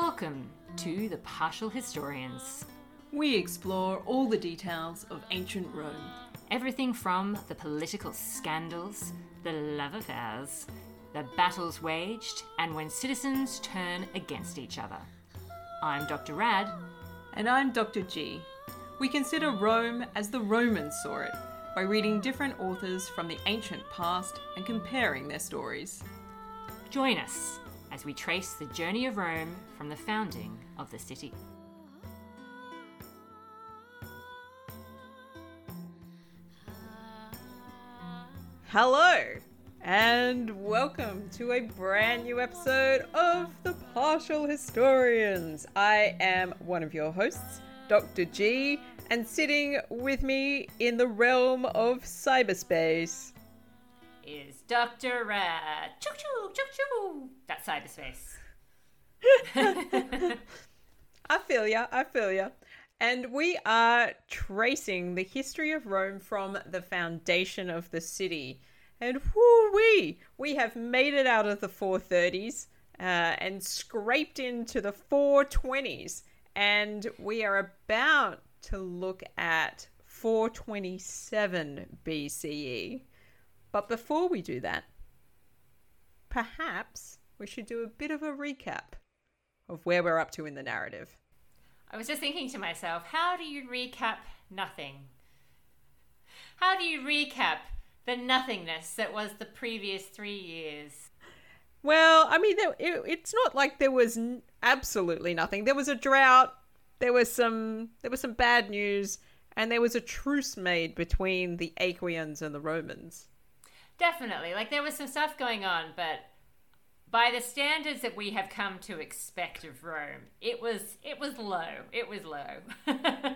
Welcome to the Partial Historians. We explore all the details of ancient Rome. Everything from the political scandals, the love affairs, the battles waged, and when citizens turn against each other. I'm Dr. Rad. And I'm Dr. G. We consider Rome as the Romans saw it by reading different authors from the ancient past and comparing their stories. Join us as we trace the journey of Rome from the founding of the city. Hello, and welcome to a brand new episode of The Partial Historians. I am one of your hosts, Dr. G, and sitting with me in the realm of cyberspace is Dr. Rad. Choo choo, choo choo. That's cyberspace. I feel ya, I feel ya. And we are tracing the history of Rome from the foundation of the city. And whoo wee, we have made it out of the 430s uh, and scraped into the 420s. And we are about to look at 427 BCE. But before we do that, perhaps we should do a bit of a recap of where we're up to in the narrative. I was just thinking to myself, how do you recap nothing? How do you recap the nothingness that was the previous three years? Well, I mean, it's not like there was n- absolutely nothing. There was a drought. There was some. There was some bad news, and there was a truce made between the Aequians and the Romans. Definitely. Like there was some stuff going on, but by the standards that we have come to expect of Rome, it was it was low. It was low.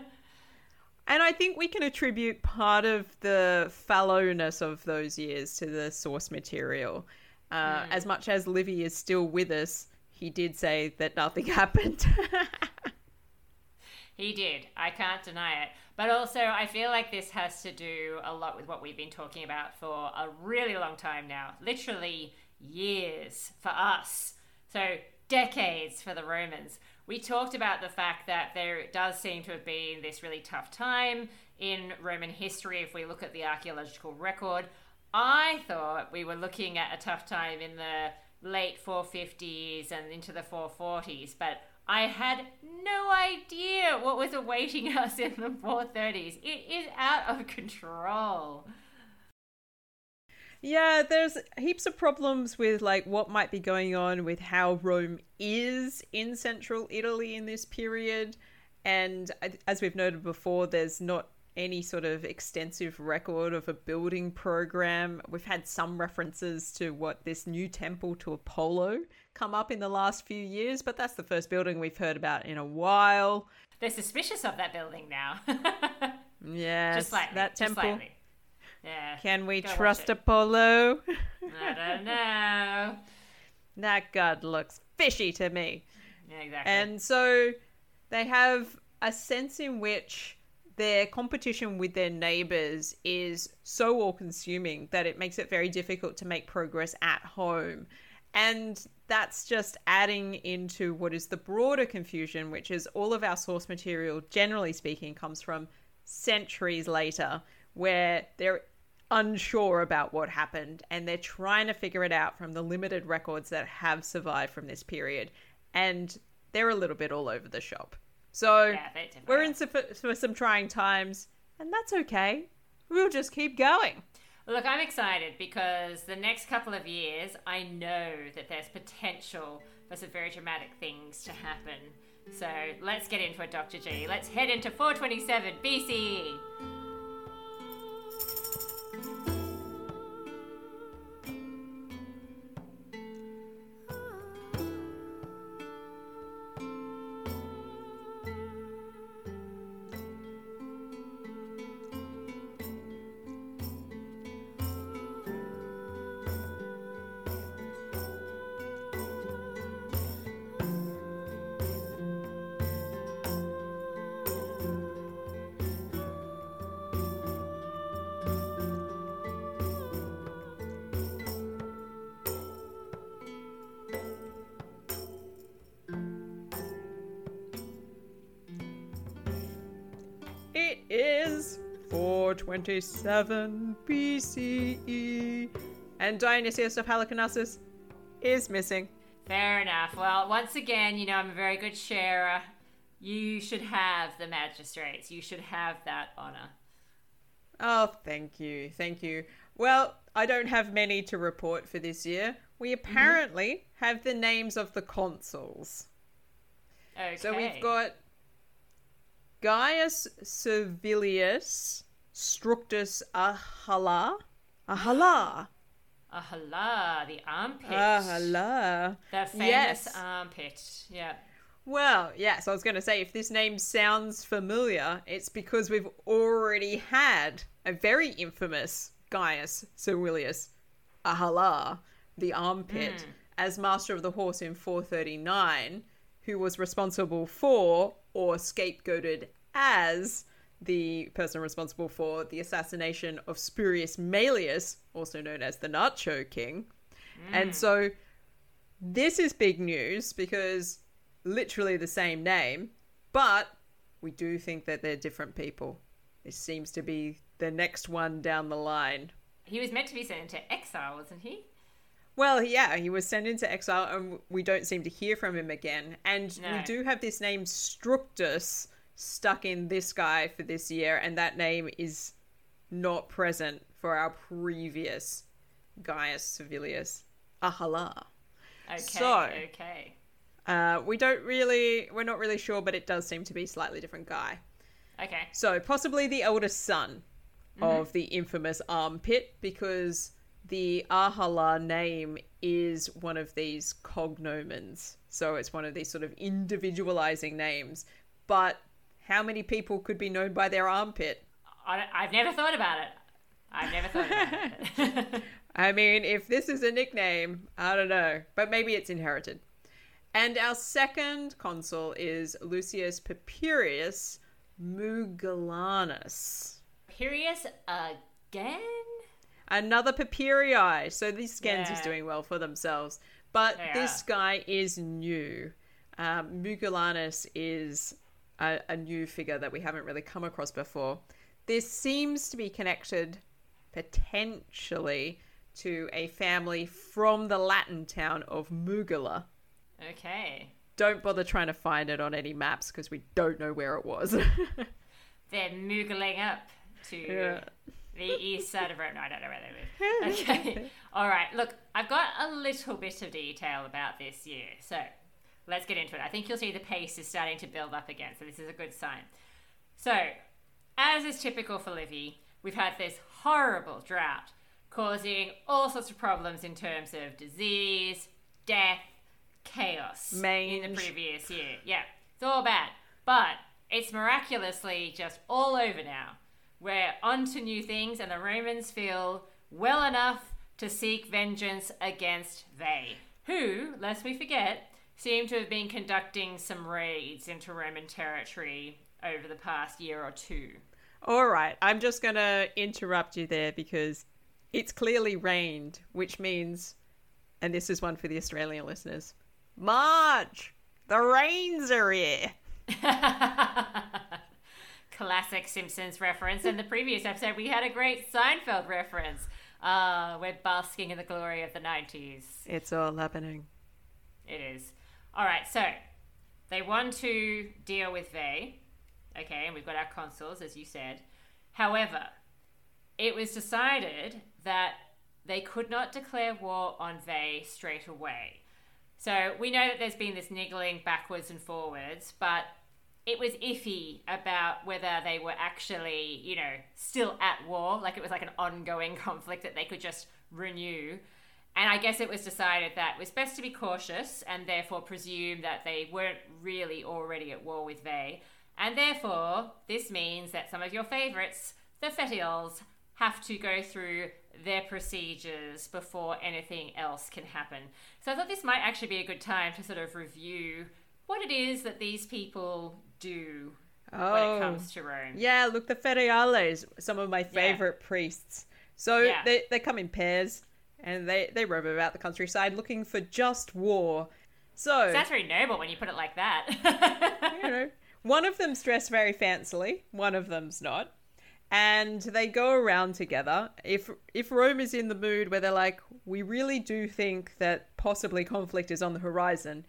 And I think we can attribute part of the fallowness of those years to the source material. Uh, mm. As much as Livy is still with us, he did say that nothing happened. he did. I can't deny it. But also, I feel like this has to do a lot with what we've been talking about for a really long time now. Literally years for us. So, decades for the Romans. We talked about the fact that there does seem to have been this really tough time in Roman history if we look at the archaeological record. I thought we were looking at a tough time in the late 450s and into the 440s, but I had no idea what was awaiting us in the 430s. It is out of control. Yeah, there's heaps of problems with like what might be going on with how Rome is in central Italy in this period. And uh, as we've noted before, there's not any sort of extensive record of a building program. We've had some references to what this new temple to Apollo come up in the last few years, but that's the first building we've heard about in a while. They're suspicious of that building now. yes, just like that temple. Slightly. Yeah. Can we trust Apollo? I don't know. that god looks fishy to me. Yeah, exactly. And so they have a sense in which their competition with their neighbors is so all consuming that it makes it very difficult to make progress at home. And that's just adding into what is the broader confusion, which is all of our source material, generally speaking, comes from centuries later, where they're unsure about what happened and they're trying to figure it out from the limited records that have survived from this period. And they're a little bit all over the shop. So yeah, we're in for some trying times, and that's okay. We'll just keep going. Look, I'm excited because the next couple of years, I know that there's potential for some very dramatic things to happen. So let's get into it, Dr. G. Let's head into 427 BCE. 427 BCE. And Dionysius of Halicarnassus is missing. Fair enough. Well, once again, you know, I'm a very good sharer. You should have the magistrates. You should have that honor. Oh, thank you. Thank you. Well, I don't have many to report for this year. We apparently mm-hmm. have the names of the consuls. Okay. So we've got Gaius Servilius Structus Ahala. Ahala. Ahala, the armpit. Ahala. The famous Yes. armpit. Yeah. Well, yes, I was going to say if this name sounds familiar, it's because we've already had a very infamous Gaius Servilius Ahala, the armpit, hmm. as master of the horse in 439, who was responsible for or scapegoated as the person responsible for the assassination of Spurius Maelius, also known as the Nacho King. And mm. so this is big news because literally the same name, but we do think that they're different people. This seems to be the next one down the line. He was meant to be sent into exile, wasn't he? Well, yeah, he was sent into exile and we don't seem to hear from him again. And we do have this name Structus stuck in this guy for this year, and that name is not present for our previous Gaius Servilius Ahala. Okay. So- okay. Uh, we don't really, we're not really sure, but it does seem to be a slightly different guy. Okay. So possibly the eldest son of the infamous armpit, because the Ahala name is one of these cognomens. So it's one of these sort of individualizing names. But how many people could be known by their armpit? I I've never thought about it. I've never thought about it. I mean, if this is a nickname, I don't know, but maybe it's inherited. And our second consul is Lucius Papirius Mugellanus. Papirius again? Another Papirii. So these scans is doing well for themselves. But this guy is new. Um, Mugellanus is a, a new figure that we haven't really come across before. This seems to be connected potentially to a family from the Latin town of Mugala. Okay. Don't bother trying to find it on any maps because we don't know where it was. They're moogling up to Yeah. the east side of Rome. No, I don't know where they live. Okay. All right. Look, I've got a little bit of detail about this year. So let's get into it. I think you'll see the pace is starting to build up again. So this is a good sign. So, as is typical for Livy, we've had this horrible drought causing all sorts of problems in terms of disease, death, chaos in the previous year. Yeah, it's all bad. But it's miraculously just all over now. We're on to new things, and the Romans feel well enough to seek vengeance against Veii, who, lest we forget, seem to have been conducting some raids into Roman territory over the past year or two. All right, I'm just going to interrupt you there because it's clearly rained, which means, and this is one for the Australian listeners March! The rains are here! Classic Simpsons reference. In the previous episode, we had a great Seinfeld reference. Uh, we're basking in the glory of the 90s. It's all happening. It is. All right, so they want to deal with Veii. Okay, and we've got our consuls, as you said. However, it was decided that they could not declare war on Veii straight away. So we know that there's been this niggling backwards and forwards, but it was iffy about whether they were actually, you know, still at war, like it was like an ongoing conflict that they could just renew. And I guess it was decided that it was best to be cautious and therefore presume that they weren't really already at war with Veii. And therefore, this means that some of your favourites, the Fetiales, have to go through their procedures before anything else can happen. So I thought this might actually be a good time to sort of review what it is that these people do when Oh. it comes to Rome. Yeah, look, the Fetiales, some of my favorite priests. So Yeah. they, they come in pairs and they, they roam about the countryside looking for just war. So, Sounds very noble when you put it like that. you know, one of them's dressed very fancily, one of them's not. and they go around together. If if Rome is in the mood where they're like, we really do think that possibly conflict is on the horizon,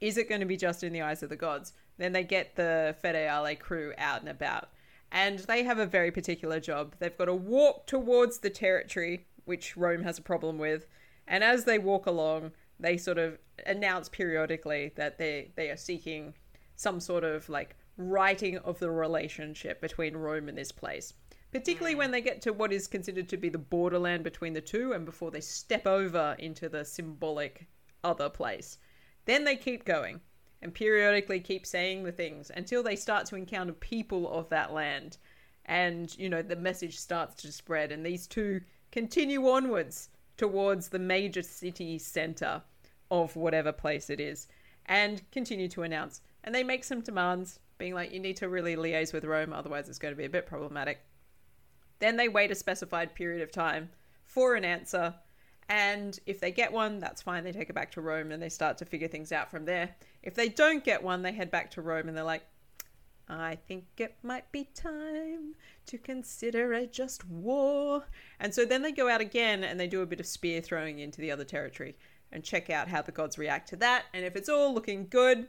is it going to be just in the eyes of the gods? Then they get the Fede crew out and about. And they have a very particular job. They've got to walk towards the territory, which Rome has a problem with. And as they walk along, they sort of announce periodically that they, they are seeking some sort of like writing of the relationship between Rome and this place. Particularly hmm. when they get to what is considered to be the borderland between the two and before they step over into the symbolic other place. Then they keep going and periodically keep saying the things until they start to encounter people of that land. And, you know, the message starts to spread, and these two continue onwards towards the major city center of whatever place it is and continue to announce. And they make some demands, being like, you need to really liaise with Rome, otherwise, it's going to be a bit problematic. Then they wait a specified period of time for an answer. And if they get one, that's fine. They take it back to Rome and they start to figure things out from there. If they don't get one, they head back to Rome and they're like, I think it might be time to consider a just war. And so then they go out again and they do a bit of spear throwing into the other territory and check out how the gods react to that. And if it's all looking good,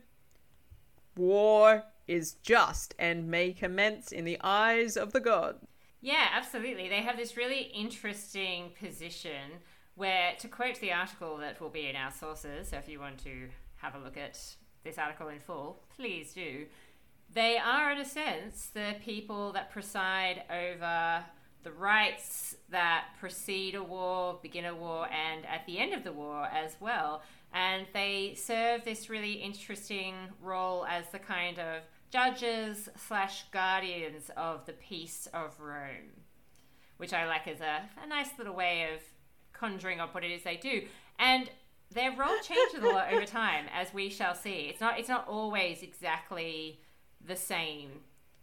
war is just and may commence in the eyes of the god. Yeah, absolutely. They have this really interesting position where, to quote the article that will be in our sources, so if you want to have a look at this article in full, please do. They are, in a sense, the people that preside over the rights that precede a war, begin a war, and at the end of the war as well. And they serve this really interesting role as the kind of judges slash guardians of the peace of Rome, which I like as a, a nice little way of conjuring up what it is they do. And their role changes a lot over time, as we shall see. It's not it's not always exactly the same.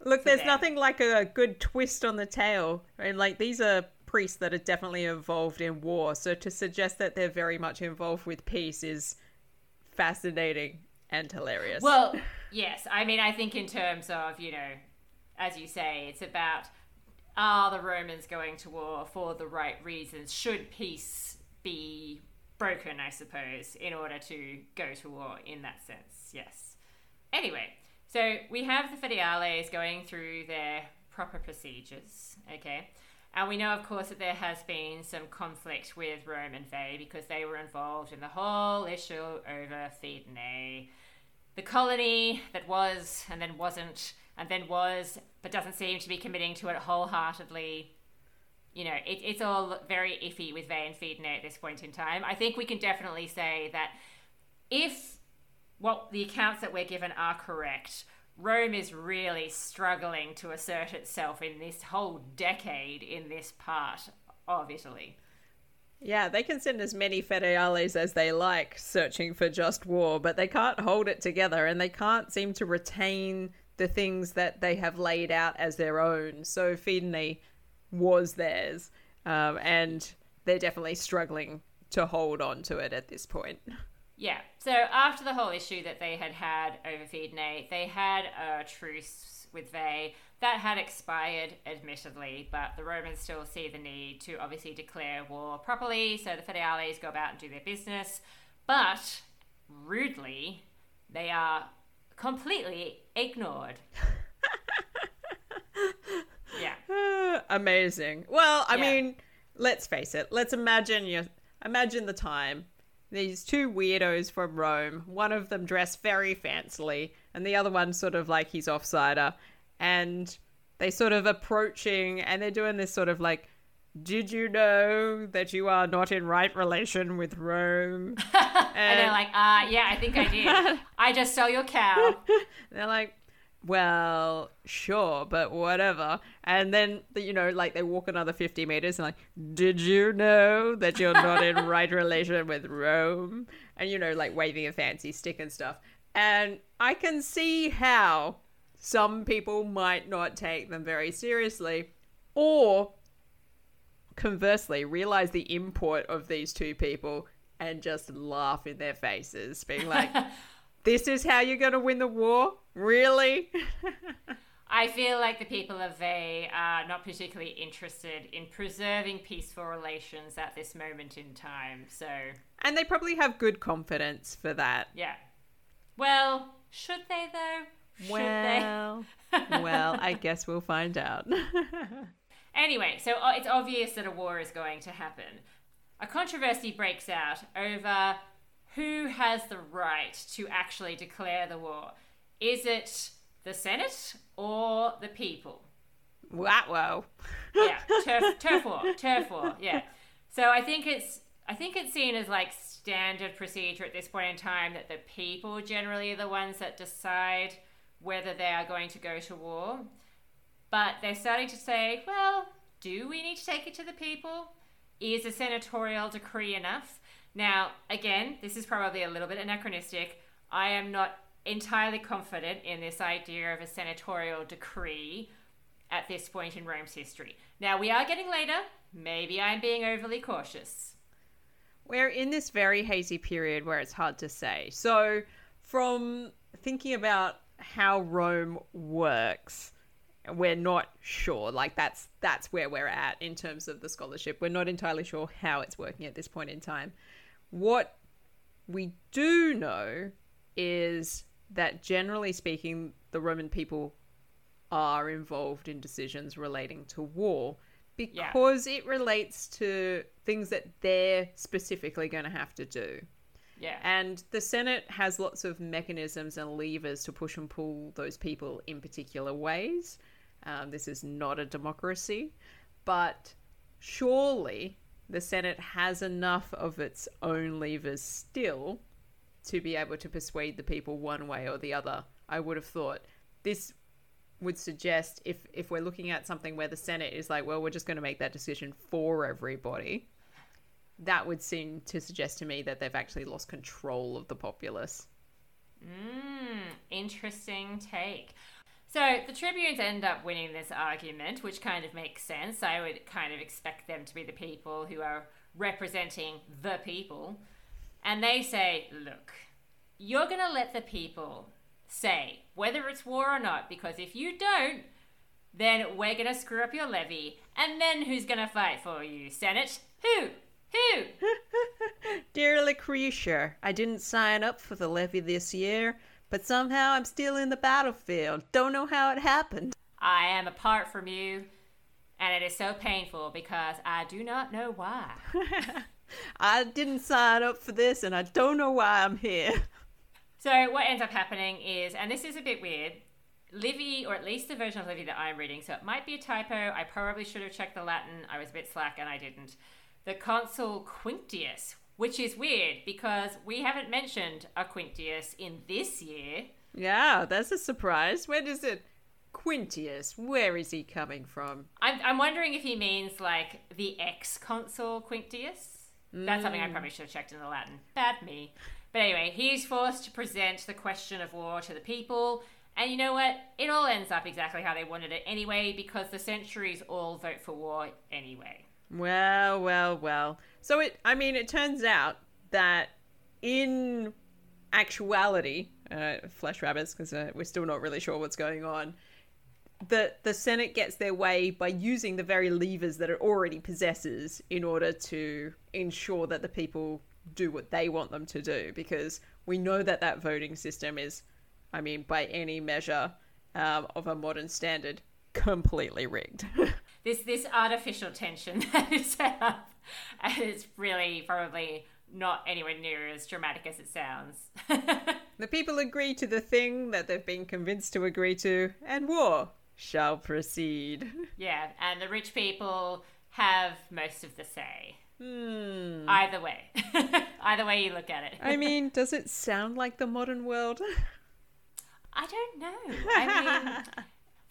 Look, there's them. nothing like a good twist on the tail. And like these are priests that are definitely involved in war. So to suggest that they're very much involved with peace is fascinating and hilarious. Well, yes. I mean, I think in terms of, you know, as you say, it's about are the Romans going to war for the right reasons? Should peace be broken, I suppose, in order to go to war in that sense? Yes. Anyway, so we have the Fetiales going through their proper procedures, okay? And we know, of course, that there has been some conflict with Rome and Veii because they were involved in the whole issue over Fidenae. The colony that was and then wasn't and then was but doesn't seem to be committing to it wholeheartedly. You know, it, it's all very iffy with Veii and Fidenae at this point in time. I think we can definitely say that if what the accounts that we're given are correct, Rome is really struggling to assert itself in this whole decade in this part of Italy. Yeah, they can send as many fetiales as they like searching for just war, but they can't hold it together and they can't seem to retain the things that they have laid out as their own. So Fidenae was theirs, um, and they're definitely struggling to hold on to it at this point. Yeah. So after the whole issue that they had had over Fidenae, they had a truce with Veii that had expired, admittedly, but the Romans still see the need to obviously declare war properly. So the Fetiales go about and do their business, but rudely, they are completely ignored. yeah. Amazing. Well, I yeah. mean, let's face it. Let's imagine you imagine the time these two weirdos from Rome. One of them dressed very fancily, and the other one sort of like he's offsider. And they sort of approaching, and they're doing this sort of like, "Did you know that you are not in right relation with Rome?" And, and they're like, "Ah, uh, yeah, I think I did. I just sell your cow." they're like, well, sure, but whatever. And then, you know, like they walk another 50 meters and like, did you know that you're not in right relation with Rome? And, you know, like waving a fancy stick and stuff. And I can see how some people might not take them very seriously or conversely realize the import of these two people and just laugh in their faces, being like, this is how you're going to win the war? Really? I feel like the people of Veii are not particularly interested in preserving peaceful relations at this moment in time. So, And they probably have good confidence for that. yeah. Well, should they though? Should they? Well, well, I guess we'll find out. Anyway, so uh, it's obvious that a war is going to happen. A controversy breaks out over who has the right to actually declare the war. Is it the Senate or the people? wow, wow. Yeah, turf, turf war, turf war. Yeah. So I think it's I think it's seen as like standard procedure at this point in time that the people generally are the ones that decide whether they are going to go to war. But they're starting to say, well, do we need to take it to the people? Is a senatorial decree enough? Now, again, this is probably a little bit anachronistic. I am not entirely confident in this idea of a senatorial decree at this point in Rome's history. Now, we are getting later. Maybe I'm being overly cautious. We're in this very hazy period where it's hard to say. So, from thinking about how Rome works, we're not sure. Like that's that's where we're at in terms of the scholarship. We're not entirely sure how it's working at this point in time. What we do know is that generally speaking, the Roman people are involved in decisions relating to war because it relates to things that they're specifically going to have to do. Yeah. And the Senate has lots of mechanisms and levers to push and pull those people in particular ways. Um, this is not a democracy, but surely the Senate has enough of its own levers still to be able to persuade the people one way or the other. I would have thought this would suggest if if we're looking at something where the Senate is like, well, we're just going to make that decision for everybody, that would seem to suggest to me that they've actually lost control of the populace. Mm, interesting take. So the Tribunes end up winning this argument, which kind of makes sense. I would kind of expect them to be the people who are representing the people. And they say, look, you're going to let the people say whether it's war or not, because if you don't, then we're going to screw up your levy. And then who's going to fight for you, Senate? Who? Who? Dear Lucretia, I didn't sign up for the levy this year, but somehow I'm still in the battlefield. Don't know how it happened. I am apart from you, and it is so painful because I do not know why. I didn't sign up for this, and I don't know why I'm here. So what ends up happening is, and this is a bit weird, Livy, or at least the version of Livy that I'm reading, so it might be a typo. I probably should have checked the Latin. I was a bit slack and I didn't. The consul Quintius, which is weird because we haven't mentioned a Quintius in this year. Yeah, that's a surprise. Where does it? Quintius, where is he coming from? I'm, I'm wondering if he means like the ex consul Quintius. That's something I mm. probably should have checked in the Latin. Bad me. But anyway, he's forced to present the question of war to the people. And you know what? It all ends up exactly how they wanted it anyway, because the centuries all vote for war anyway. Well, well, well. So it, I mean, it turns out that in actuality, uh, flesh rabbits, because uh, we're still not really sure what's going on. The the Senate gets their way by using the very levers that it already possesses in order to ensure that the people do what they want them to do. Because we know that that voting system is, I mean, by any measure um, of a modern standard, completely rigged. This this artificial tension that is set up, and it's really probably not anywhere near as dramatic as it sounds. The people agree to the thing that they've been convinced to agree to, and war shall proceed. yeah, and the rich people have most of the say. Hmm. Either way, either way you look at it. I mean, does it sound like the modern world? I don't know. I mean,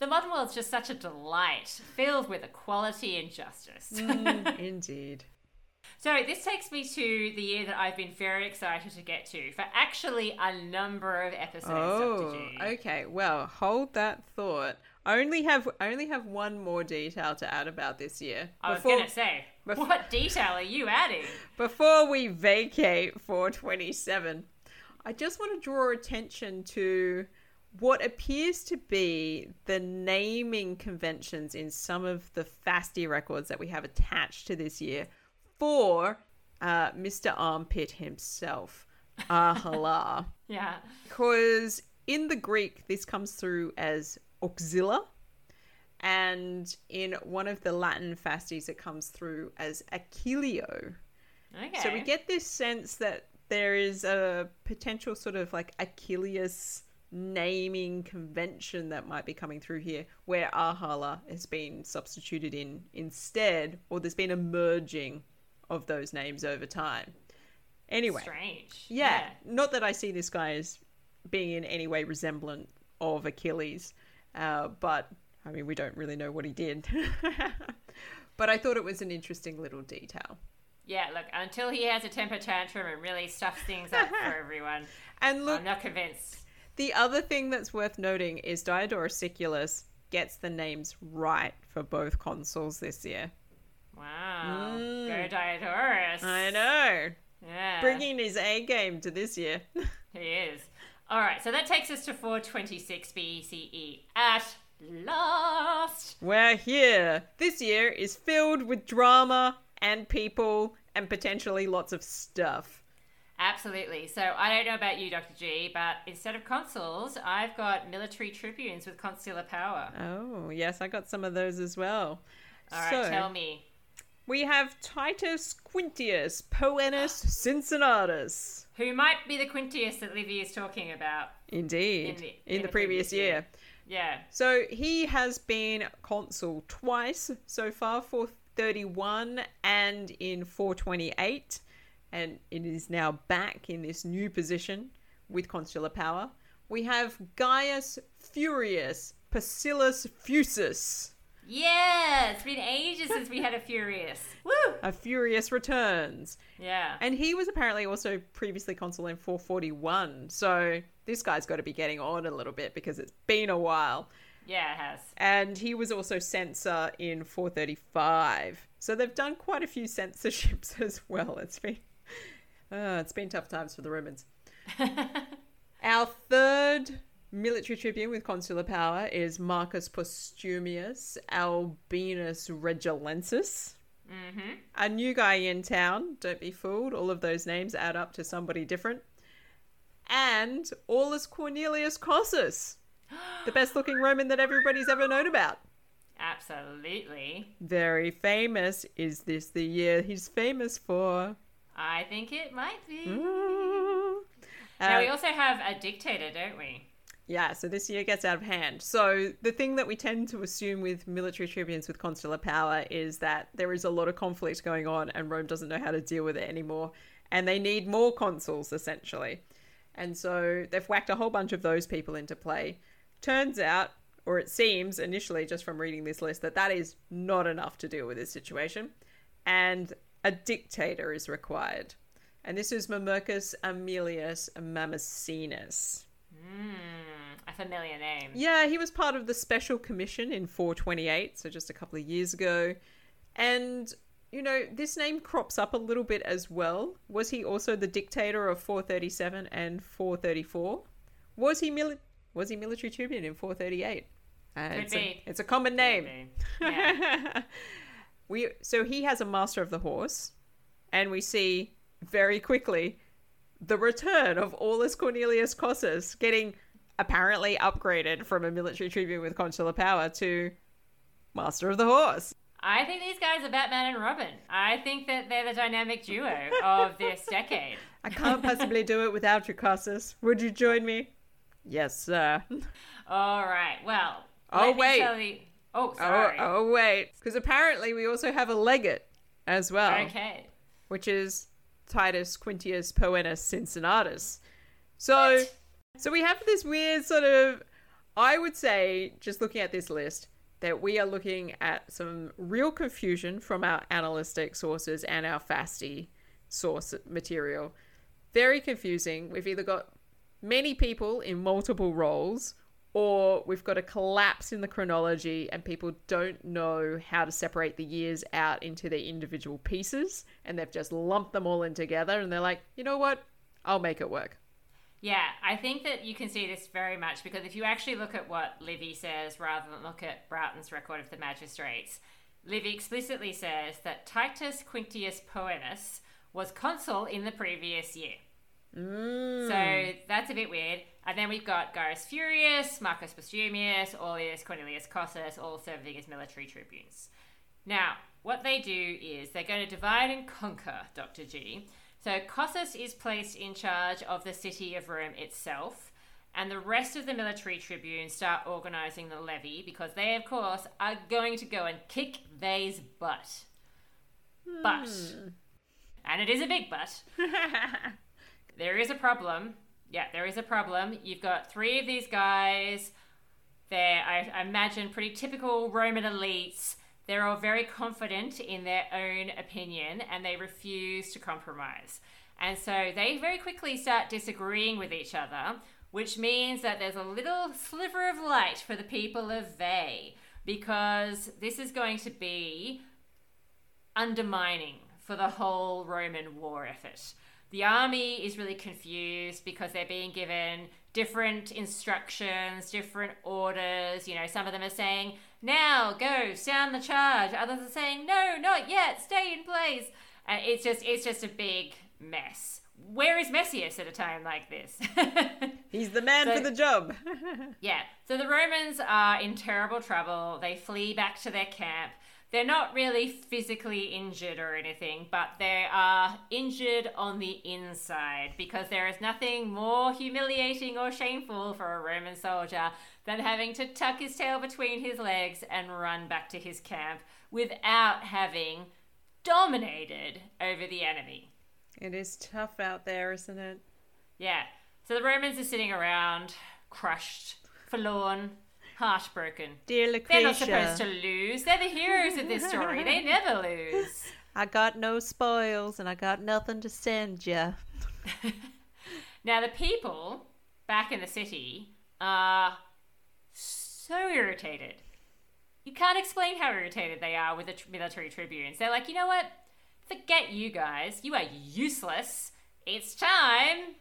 the modern world's just such a delight, filled with equality and justice. Mm, indeed. so this takes me to the year that I've been very excited to get to for actually a number of episodes. Oh, okay. Well, hold that thought. I only have I only have one more detail to add about this year. I was gonna say, before- what detail are you adding? Before we vacate 427, I just want to draw attention to what appears to be the naming conventions in some of the Fasti records that we have attached to this year for uh, Mr. Armpit himself, Ahala. Yeah. Because in the Greek, this comes through as auxilla, and in one of the Latin fasties, it comes through as Achilleo. Okay. So we get this sense that there is a potential sort of like Achilles naming convention that might be coming through here where Ahala has been substituted in instead, or there's been a merging of those names over time. Anyway, Strange. yeah, not that I see this guy as being in any way resemblant of Achilles, uh, but I mean, we don't really know what he did. but I thought it was an interesting little detail. Yeah, look, until he has a temper tantrum and really stuffs things up for everyone, And look, I'm not convinced. The other thing that's worth noting is Diodorus Siculus gets the names right for both consoles this year. Wow. Mm. Go Diodorus. I know. Yeah. Bringing his A game to this year. He is. All right, so that takes us to 426 BCE. At last. We're here. This year is filled with drama and people and potentially lots of stuff. Absolutely. So I don't know about you, Dr. G, but instead of consuls, I've got military tribunes with consular power. Oh, yes, I got some of those as well. All right, so, tell me. we have Titus Quintius Poenus Cincinnatus. Who might be the Quintius that Livy is talking about? Indeed, In the- in the previous year. Yeah. So he has been consul twice so far, 431 and in 428, and it is now back in this new position with consular power. We have Gaius Furius Pacilus Fusus. Yeah, it's been ages since we had a Furious. Woo! A Furious returns. Yeah. And he was apparently also previously consul in 441. So this guy's got to be getting on a little bit because it's been a while. Yeah, it has. and he was also censor in 435. So they've done quite a few censorships as well. It's been uh, it's been tough times for the Romans. Our third military tribune with consular power is Marcus Postumius Albinus Regilensis. mm-hmm. A new guy in town. Don't be fooled. All of those names add up to somebody different. And Aulus Cornelius Cossus, the best looking Roman that everybody's ever known about. Absolutely. Very famous. Is this the year he's famous for? I think it might be. Mm. Now, Uh, we also have a dictator, don't we? yeah, so this year gets out of hand. So the thing that we tend to assume with military tribunes with consular power is that there is a lot of conflict going on and Rome doesn't know how to deal with it anymore. And they need more consuls, essentially. And so they've whacked a whole bunch of those people into play. Turns out, or it seems initially just from reading this list, that that is not enough to deal with this situation. And a dictator is required. And this is Mamercus Aemilius Mamercinus. Hmm, a familiar name. Yeah, he was part of the special commission in 428, so just a couple of years ago. And, you know, this name crops up a little bit as well. Was he also the dictator of 437 and 434? Was he mili- was he military tribune in 438? Uh, it's, a, it's a common name. Yeah. we so he has a master of the horse, and we see very quickly the return of Aulus Cornelius Cossus getting apparently upgraded from a military tribune with consular power to master of the horse. I think these guys are Batman and Robin. I think that they're the dynamic duo of this decade. I can't possibly do it without you, Cossus. Would you join me? Yes, sir. All right. Well. Oh, wait. Oh, Oh, sorry. oh wait, because apparently we also have a legate as well. Okay. which is Titus Quintius Poenus Cincinnatus. So, so we have this weird sort of, I would say, just looking at this list, that we are looking at some real confusion from our annalistic sources and our FASTI source material. Very confusing. We've either got many people in multiple roles, or we've got a collapse in the chronology and people don't know how to separate the years out into their individual pieces and they've just lumped them all in together and they're like, you know what? I'll make it work. Yeah, I think that you can see this very much because if you actually look at what Livy says rather than look at Broughton's record of the magistrates, Livy explicitly says that Titus Quintius Poenus was consul in the previous year. Mm. So that's a bit weird. And then we've got Gaius Furius, Marcus Postumius, Aulus Cornelius Cossus, all serving as military tribunes. Now, what they do is they're going to divide and conquer Dr. G. So Cossus is placed in charge of the city of Rome itself, and the rest of the military tribunes start organizing the levy because they, of course, are going to go and kick Veii's butt. But, hmm. and it is a big but, there is a problem. Yeah, there is a problem. You've got three of these guys. They're, I, I imagine, pretty typical Roman elites. They're all very confident in their own opinion and they refuse to compromise. And so they very quickly start disagreeing with each other, which means that there's a little sliver of light for the people of Veii because this is going to be undermining for the whole Roman war effort. The army is really confused because they're being given different instructions, different orders. You know, some of them are saying, now go, sound the charge. Others are saying, no, not yet, stay in place. And it's just it's just a big mess. Where is Messius at a time like this? He's the man So- for the job. Yeah. So the Romans are in terrible trouble. They flee back to their camp. They're not really physically injured or anything, but they are injured on the inside because there is nothing more humiliating or shameful for a Roman soldier than having to tuck his tail between his legs and run back to his camp without having dominated over the enemy. it is tough out there, isn't it? Yeah. So the Romans are sitting around, crushed, forlorn, heartbroken. Dear Lucretia. They're not supposed to lose. They're the heroes of this story. They never lose. I got no spoils and I got nothing to send you. Now, the people back in the city are so irritated. You can't explain how irritated they are with the tr- military tribunes. They're like, you know what? Forget you guys. You are useless. It's time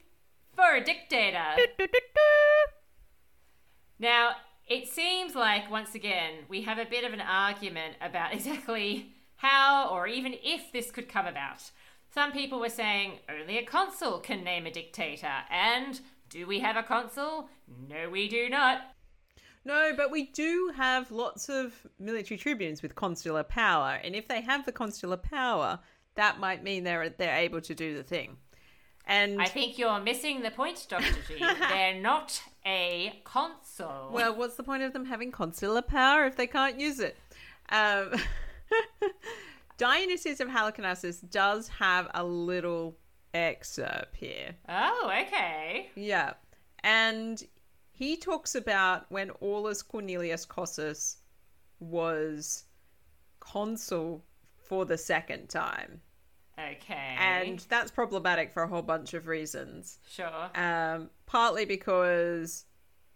for a dictator. Now, it seems like, once again, we have a bit of an argument about exactly how or even if this could come about. Some people were saying only a consul can name a dictator, and do we have a consul? No, we do not. No, but we do have lots of military tribunes with consular power, and if they have the consular power, that might mean they're they're able to do the thing. And I think you're missing the point, Dr. G. They're not a consul. well, what's the point of them having consular power if they can't use it? Um, Dionysius of Halicarnassus does have a little excerpt here. oh, okay. Yeah. And he talks about when Aulus Cornelius Cossus was consul for the second time. Okay. And that's problematic for a whole bunch of reasons. sure. Um, partly because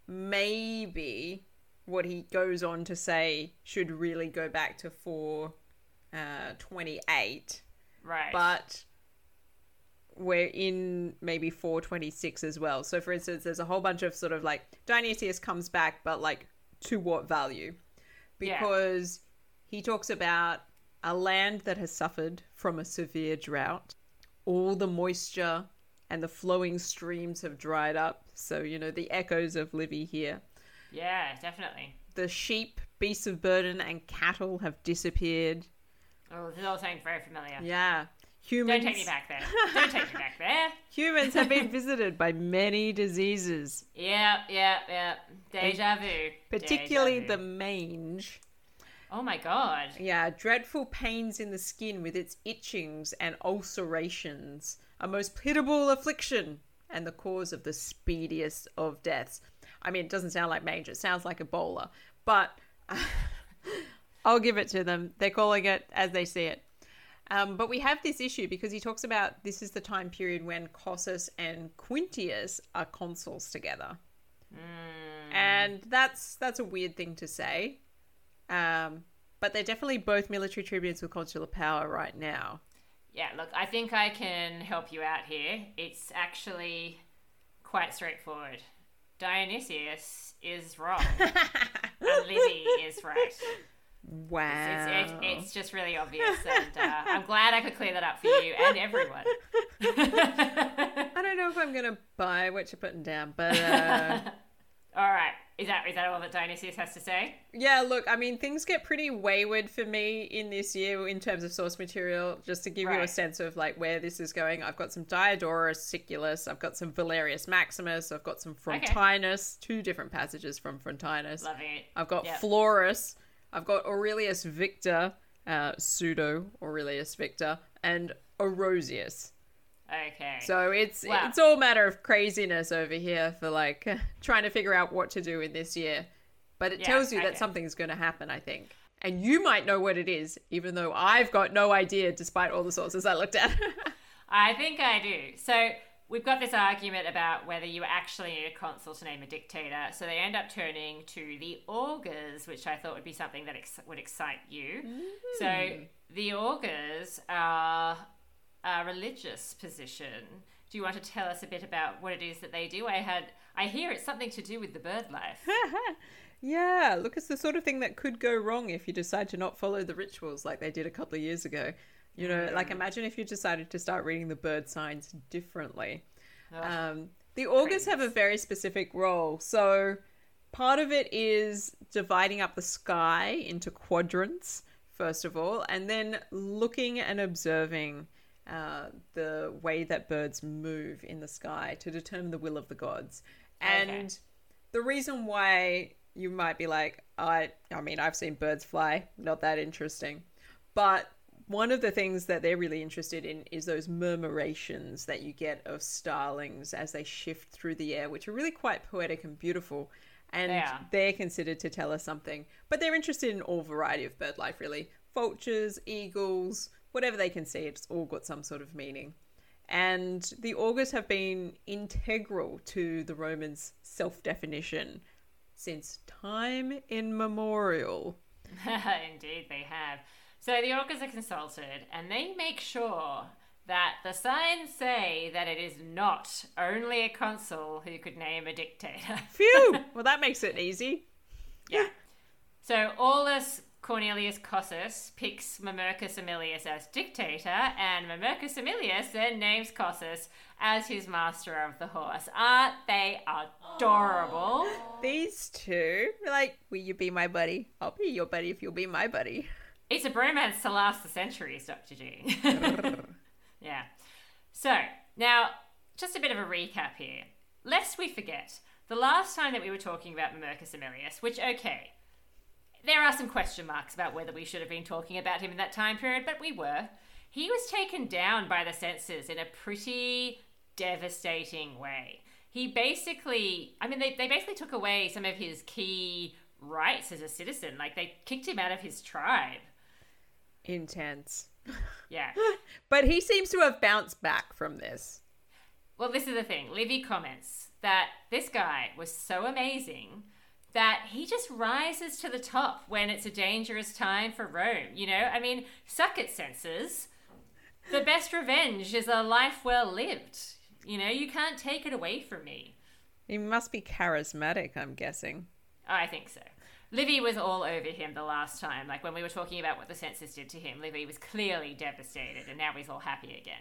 maybe what he goes on to say should really go back to 428 right. but we're in maybe 426 as well. So, for instance, there's a whole bunch of sort of like Dionysius comes back, but like to what value? Yeah. Because he talks about a land that has suffered from a severe drought, all the moisture and the flowing streams have dried up. So, you know, the echoes of Livy here. yeah, definitely. The sheep, beasts of burden, and cattle have disappeared. Oh, this all sounds very familiar. Yeah. Humans... Don't take me back there. Don't take me back there. Humans have been visited by many diseases, Yeah, yeah, yeah. Deja vu. particularly Deja the mange. Oh my god. Yeah, dreadful pains in the skin with its itchings and ulcerations, a most pitiable affliction, and the cause of the speediest of deaths. I mean, it doesn't sound like mange, it sounds like Ebola, but I'll give it to them. They're calling it as they see it. Um, but we have this issue because he talks about this is the time period when Cossus and Quintius are consuls together. And that's that's a weird thing to say. Um, but they're definitely both military tribunes with consular power right now. Yeah, look, I think I can help you out here. It's actually quite straightforward. Dionysius is wrong, and Livy is right. Wow. It's, it's, it's just really obvious, and uh, I'm glad I could clear that up for you and everyone. I don't know if I'm gonna buy what you're putting down, but uh, all right, is that is that all that Dionysius has to say? yeah, look, I mean, things get pretty wayward for me in this year in terms of source material. Just to give you a sense of like where this is going, I've got some Diodorus Siculus, I've got some Valerius Maximus, I've got some Frontinus, two different passages from Frontinus. Loving it. I've got Yep. Florus. I've got Aurelius Victor, uh, pseudo Aurelius Victor, and Orosius. Okay. So it's Wow. it's all matter of craziness over here for like trying to figure out what to do in this year. But it Yeah, tells you okay. that something's going to happen, I think. And you might know what it is, even though I've got no idea, despite all the sources I looked at. I think I do. So we've got this argument about whether you actually need a consul to name a dictator. So they end up turning to the augurs, which I thought would be something that ex- would excite you. Mm. So the augurs are a religious position. Do you want to tell us a bit about what it is that they do? I had, I hear it's something to do with the bird life. yeah, look, it's the sort of thing that could go wrong if you decide to not follow the rituals like they did a couple of years ago. You know, like imagine if you decided to start reading the bird signs differently. Ugh. Um, the augurs have a very specific role. So part of it is dividing up the sky into quadrants, first of all, and then looking and observing uh, the way that birds move in the sky to determine the will of the gods. And Okay. the reason why you might be like, I, I mean, I've seen birds fly, not that interesting. But one of the things that they're really interested in is those murmurations that you get of starlings as they shift through the air, which are really quite poetic and beautiful. And are. they're considered to tell us something. But they're interested in all variety of bird life, really. Vultures, eagles, whatever they can see, it's all got some sort of meaning. And the augurs have been integral to the Romans' self definition since time immemorial. Indeed, they have. So the augurs are consulted, and they make sure that the signs say that it is not only a consul who could name a dictator. Phew! well, that makes it easy. yeah. So Aulus Cornelius Cossus picks Mamercus Aemilius as dictator, and Mamercus Aemilius then names Cossus as his master of the horse. Aren't they adorable? These two, like, will you be my buddy? I'll be your buddy if you'll be my buddy. It's a bromance to last the centuries, Dr. G. yeah. So, now, just a bit of a recap here. Lest we forget, the last time that we were talking about Mamercus Aemilius, which, okay, there are some question marks about whether we should have been talking about him in that time period, but we were. He was taken down by the censors in a pretty devastating way. He basically, I mean, they, they basically took away some of his key rights as a citizen. Like, they kicked him out of his tribe. Intense. Yeah. But he seems to have bounced back from this. Well, this is the thing. Livy comments that this guy was so amazing that he just rises to the top when it's a dangerous time for Rome. You know, I mean, suck it, censors. The best revenge is a life well lived. You know, you can't take it away from me. He must be charismatic, I'm guessing. Oh, I think so. Livy was all over him the last time. Like when we were talking about what the census did to him, Livy was clearly devastated, and now he's all happy again.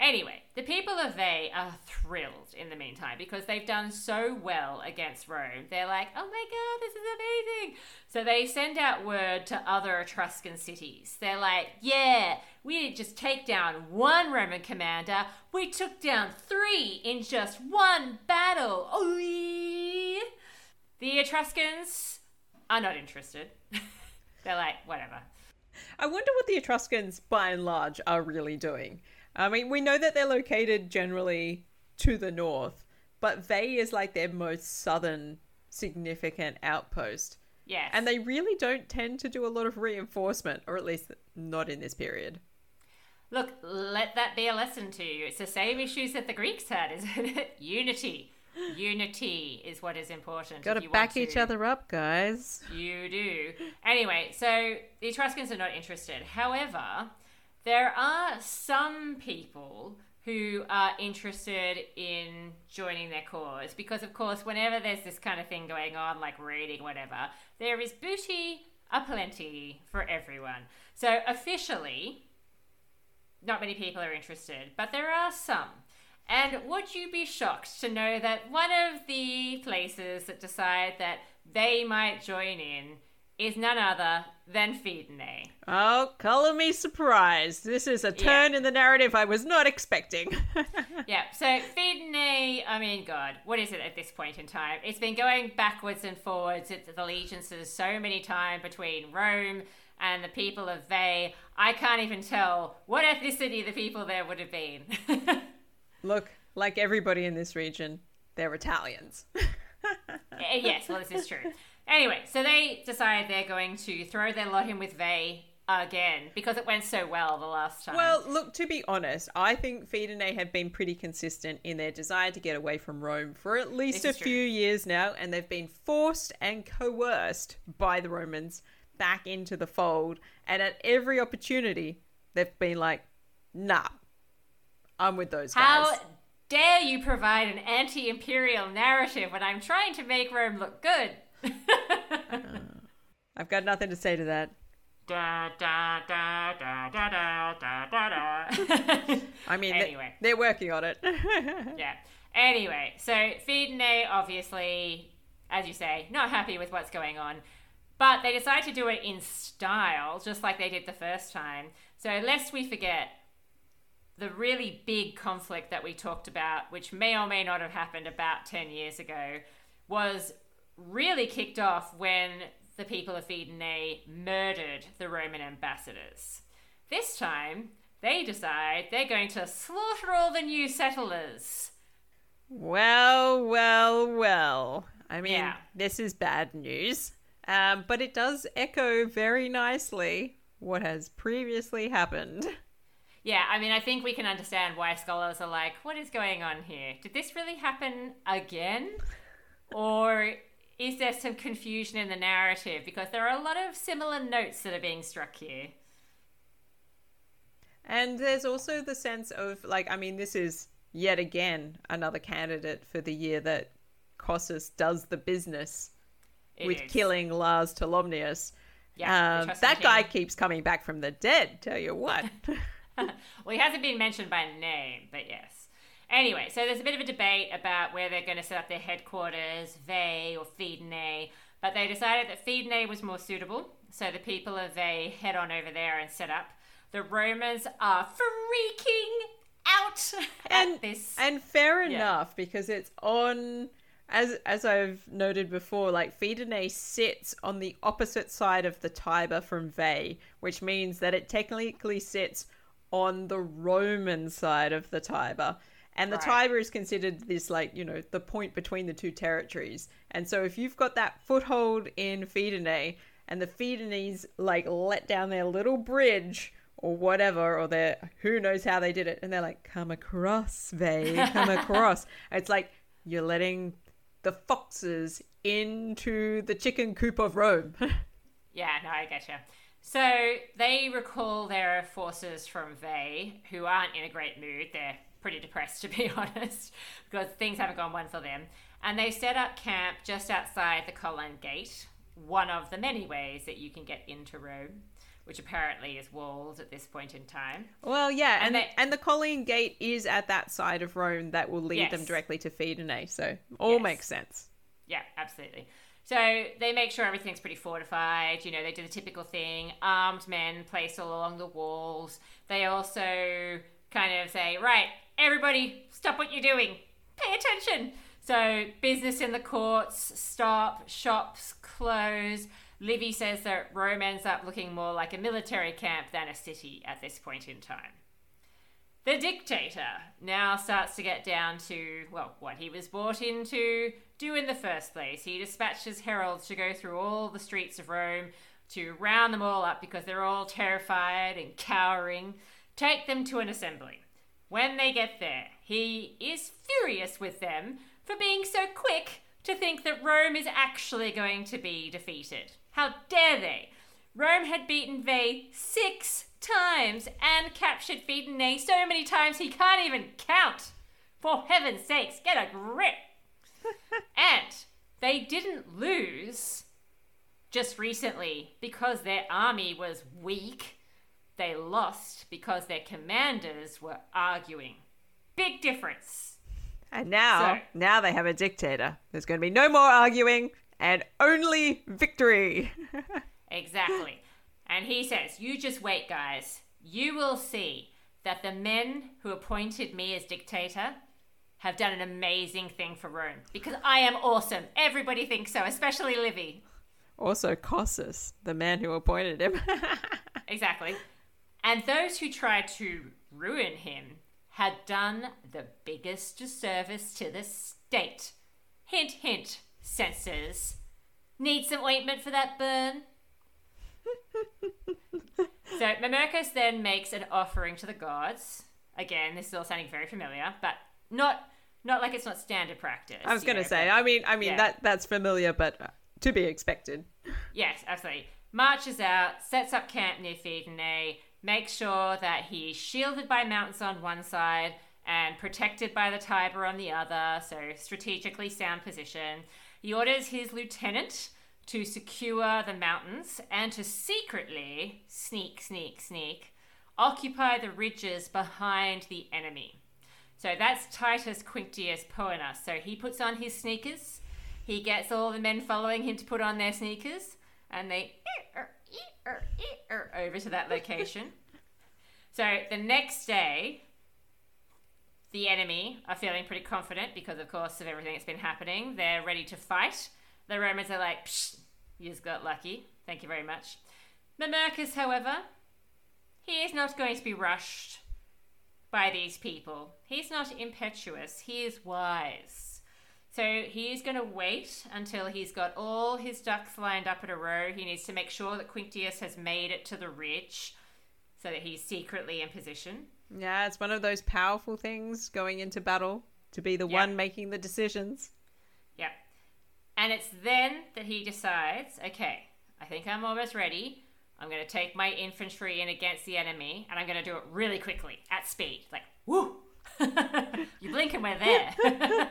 Anyway, the people of Veii are thrilled in the meantime because they've done so well against Rome. They're like, oh my god, this is amazing! So they send out word to other Etruscan cities. They're like, yeah, we didn't just take down one Roman commander, we took down three in just one battle. Yeah. The Etruscans are not interested. They're like, whatever. I wonder what the Etruscans, by and large, are really doing. I mean, we know that they're located generally to the north, but Veii is like their most southern significant outpost. Yes. And they really don't tend to do a lot of reinforcement, or at least not in this period. Look, let that be a lesson to you. It's the same issues that the Greeks had, isn't it? Unity. Unity is what is important. Gotta back each other up, guys. You do. Anyway, so the Etruscans are not interested. However, there are some people who are interested in joining their cause. Because, of course, whenever there's this kind of thing going on, like raiding, whatever, there is booty aplenty for everyone. So, officially, not many people are interested, but there are some. And would you be shocked to know that one of the places that decide that they might join in is none other than Fidenae? Oh, color me surprised. This is a turn in the narrative I was not expecting. yeah, so Fidenae, I mean, God, what is it at this point in time? It's been going backwards and forwards. It's allegiances so many times between Rome and the people of Veii. I can't even tell what ethnicity the people there would have been. Look, like everybody in this region, they're Italians. Eh, yes, well, this is true. Anyway, so they decide they're going to throw their lot in with Veii again because it went so well the last time. Well, look, to be honest, I think Fidenae have been pretty consistent in their desire to get away from Rome for at least a few years now, and they've been forced and coerced by the Romans back into the fold. And at every opportunity, they've been like, nah, I'm with those guys. How dare you provide an anti imperial narrative when I'm trying to make Rome look good? I've got nothing to say to that. Da, da, da, da, da, da, da, da. I mean, anyway. they're working on it. yeah. Anyway, so Fidenae obviously, as you say, not happy with what's going on. But they decide to do it in style, just like they did the first time. So, lest we forget, the really big conflict that we talked about, which may or may not have happened about 10 years ago, was really kicked off when the people of Fidenae murdered the Roman ambassadors. This time, they decide they're going to slaughter all the new settlers. Well, well, well. I mean, yeah. this is bad news. Um, but it does echo very nicely what has previously happened. Yeah, I mean, I think we can understand why scholars are like, what is going on here? Did this really happen again? Or is there some confusion in the narrative? Because there are a lot of similar notes that are being struck here. And there's also the sense of, like, I mean, this is yet again another candidate for the year that Cossus does the business it with is. killing Lars Tolumnius. Yeah, um, that guy keeps coming back from the dead. Tell you what. well, he hasn't been mentioned by name, but yes. Anyway, so there's a bit of a debate about where they're going to set up their headquarters, Veii or Fidenae, but they decided that Fidenae was more suitable, so the people of Veii head on over there and set up. The Romans are freaking out and, this. And fair yeah. enough, because it's on as as I've noted before, like Fidenae sits on the opposite side of the Tiber from Veii, which means that it technically sits on the Roman side of the Tiber. And the right. Tiber is considered this, like, you know, the point between the two territories. And so if you've got that foothold in Fidenae and the Fidenays, like, let down their little bridge or whatever, or their who knows how they did it, and they're like, come across, Veii, come across. it's like, you're letting the foxes into the chicken coop of Rome. yeah, no, I get you. So they recall their forces from Veii, who aren't in a great mood. They're pretty depressed, to be honest, because things haven't gone well for them. And they set up camp just outside the Colline Gate, one of the many ways that you can get into Rome which apparently is walled at this point in time. Well, yeah, and and, they, and the Colline Gate is at that side of Rome that will lead yes. them directly to Fidenae, so all yes. makes sense. Yeah, absolutely. So they make sure everything's pretty fortified. You know, they do the typical thing: armed men placed all along the walls. They also kind of say, "Right, everybody, stop what you're doing. Pay attention." So business in the courts stop, shops close Livy says that Rome ends up looking more like a military camp than a city at this point in time. The dictator now starts to get down to, well, what he was brought in to do in the first place. He dispatches heralds to go through all the streets of Rome to round them all up because they're all terrified and cowering, take them to an assembly. When they get there, he is furious with them for being so quick to think that Rome is actually going to be defeated. How dare they? Rome had beaten Veii six times and captured Fidenae so many times he can't even count. For heaven's sakes, get a grip. and they didn't lose just recently because their army was weak. They lost because their commanders were arguing. Big difference. And now, So- now they have a dictator. There's going to be no more arguing and only victory. Exactly. and he says, You just wait, guys. You will see that the men who appointed me as dictator have done an amazing thing for Rome because I am awesome. Everybody thinks so, especially Livy. also, Cossus, the man who appointed him. Exactly. And those who tried to ruin him had done the biggest disservice to the state. Hint, hint, censors. Need some ointment for that burn? so Mamercus then makes an offering to the gods. Again, this is all sounding very familiar, but not not like it's not standard practice. I was going to say, but- I mean, I mean Yeah. that that's familiar, but uh, to be expected. Yes, absolutely. Marches out, sets up camp near Fidenae, makes sure that he's shielded by mountains on one side and protected by the Tiber on the other, so strategically sound position. He orders his lieutenant to secure the mountains and to secretly sneak, sneak, sneak, occupy the ridges behind the enemy. So that's Titus Quinctius Poenus. So he puts on his sneakers. He gets all the men following him to put on their sneakers, and they over to that location. so the next day, the enemy are feeling pretty confident because, of course, of everything that's been happening. They're ready to fight. The Romans are like, Psh, you just got lucky. Thank you very much. Mamercus, however, he is not going to be rushed by these people. He's not impetuous, he is wise. So he's going to wait until he's got all his ducks lined up in a row. He needs to make sure that Quinctius has made it to the ridge so that he's secretly in position. Yeah, it's one of those powerful things going into battle to be the Yeah. one making the decisions. Yep. And it's then that he decides, okay, I think I'm almost ready. I'm going to take my infantry in against the enemy, and I'm going to do it really quickly, at speed. Like, woo! you blink and we're there.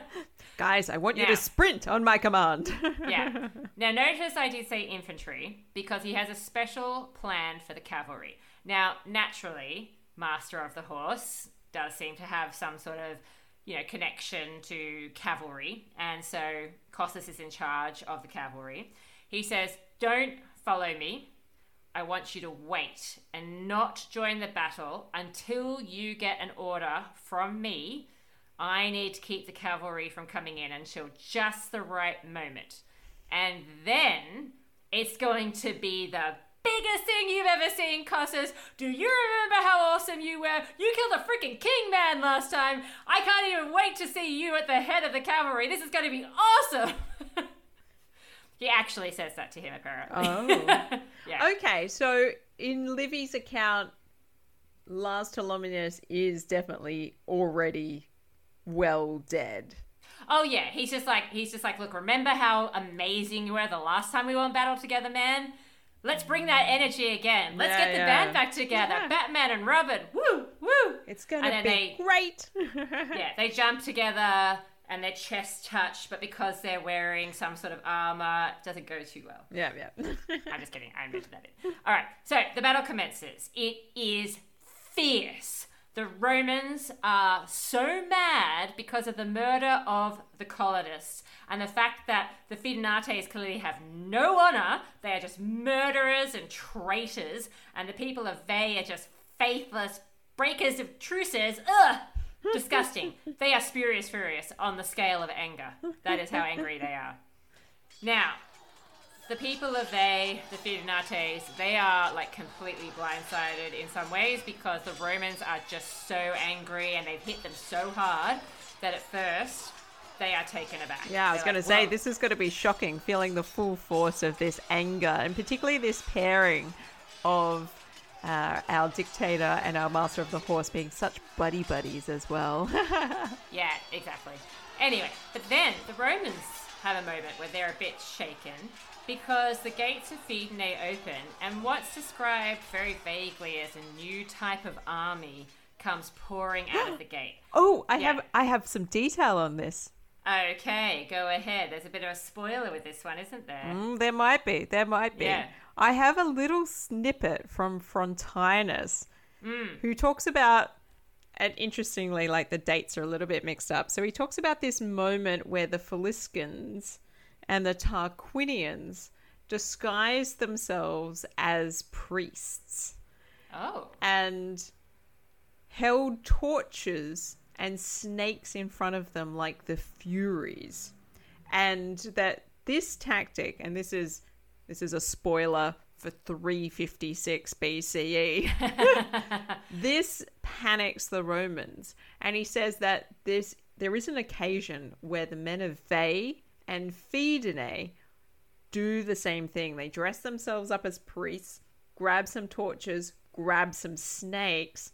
Guys, I want you to sprint on my command. yeah. Now, notice I did say infantry because he has a special plan for the cavalry. Now, naturally, Master of the Horse does seem to have some sort of, you know, connection to cavalry, and so Cossus is in charge of the cavalry. He says, "Don't follow me. I want you to wait and not join the battle until you get an order from me." I need to keep the cavalry from coming in until just the right moment. And then it's going to be the biggest thing you've ever seen, Cossus. Do you remember how awesome you were? You killed a freaking king man last time. I can't even wait to see you at the head of the cavalry. This is going to be awesome. he actually says that to him, apparently. Oh. yeah. okay, so in Livy's account, Lars Tolumnius is definitely already well dead. Oh yeah, he's just like he's just like, look, remember how amazing you were the last time we were in battle together, man? Let's bring that energy again. Let's Yeah, get the yeah. band back together. Yeah. Batman and Robin. Woo, woo. It's gonna be they- great. Yeah, they jump together and their chests touch, but because they're wearing some sort of armor, it doesn't go too well. yeah, yeah. I'm just kidding. I invented that bit. All right. So the battle commences. It is fierce. The Romans are so mad because of the murder of the colonists and the fact that the Fidenates clearly have no honor. They are just murderers and traitors, and the people of Veii are just faithless breakers of truces. Ugh! Disgusting. they are spurious furious on the scale of anger. That is how angry they are. Now, the people of Veii, the Fidenates, they are like completely blindsided in some ways because the Romans are just so angry and they've hit them so hard that at first they are taken aback. Yeah, I was going to like, say "Whoa." this is going to be shocking, feeling the full force of this anger, and particularly this pairing of uh, our dictator and our master of the horse being such buddy buddies as well. Yeah, exactly. Anyway, but then the Romans have a moment where they're a bit shaken because the gates of Fidenae open, and what's described very vaguely as a new type of army comes pouring out of the gate. Oh, I Yeah. have I have some detail on this. Okay, go ahead. There's a bit of a spoiler with this one, isn't there? Mm, there might be. There might be. Yeah. I have a little snippet from Frontinus, Mm. who talks about, and interestingly, like the dates are a little bit mixed up. So he talks about this moment where the Faliscans and the Tarquinians disguised themselves as priests Oh, and held torches and snakes in front of them like the Furies. And that this tactic, and this is this is a spoiler for 356 BCE. this panics the Romans, and he says that this there is an occasion where the men of Veii and Fidenae do the same thing. They dress themselves up as priests, grab some torches, grab some snakes,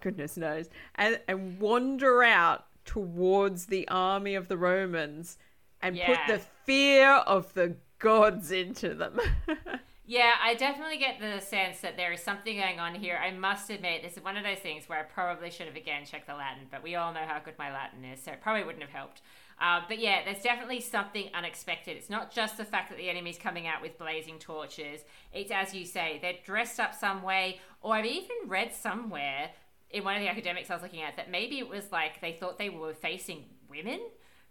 goodness knows, and, and wander out towards the army of the Romans and put the fear of the gods into them. Yeah, I definitely get the sense that there is something going on here. I must admit, this is one of those things where I probably should have again checked the Latin, but we all know how good my Latin is, so it probably wouldn't have helped. Uh, but yeah, there's definitely something unexpected. It's not just the fact that the enemy's coming out with blazing torches. It's as you say, they're dressed up some way, or I've even read somewhere in one of the academics I was looking at that maybe it was like they thought they were facing women.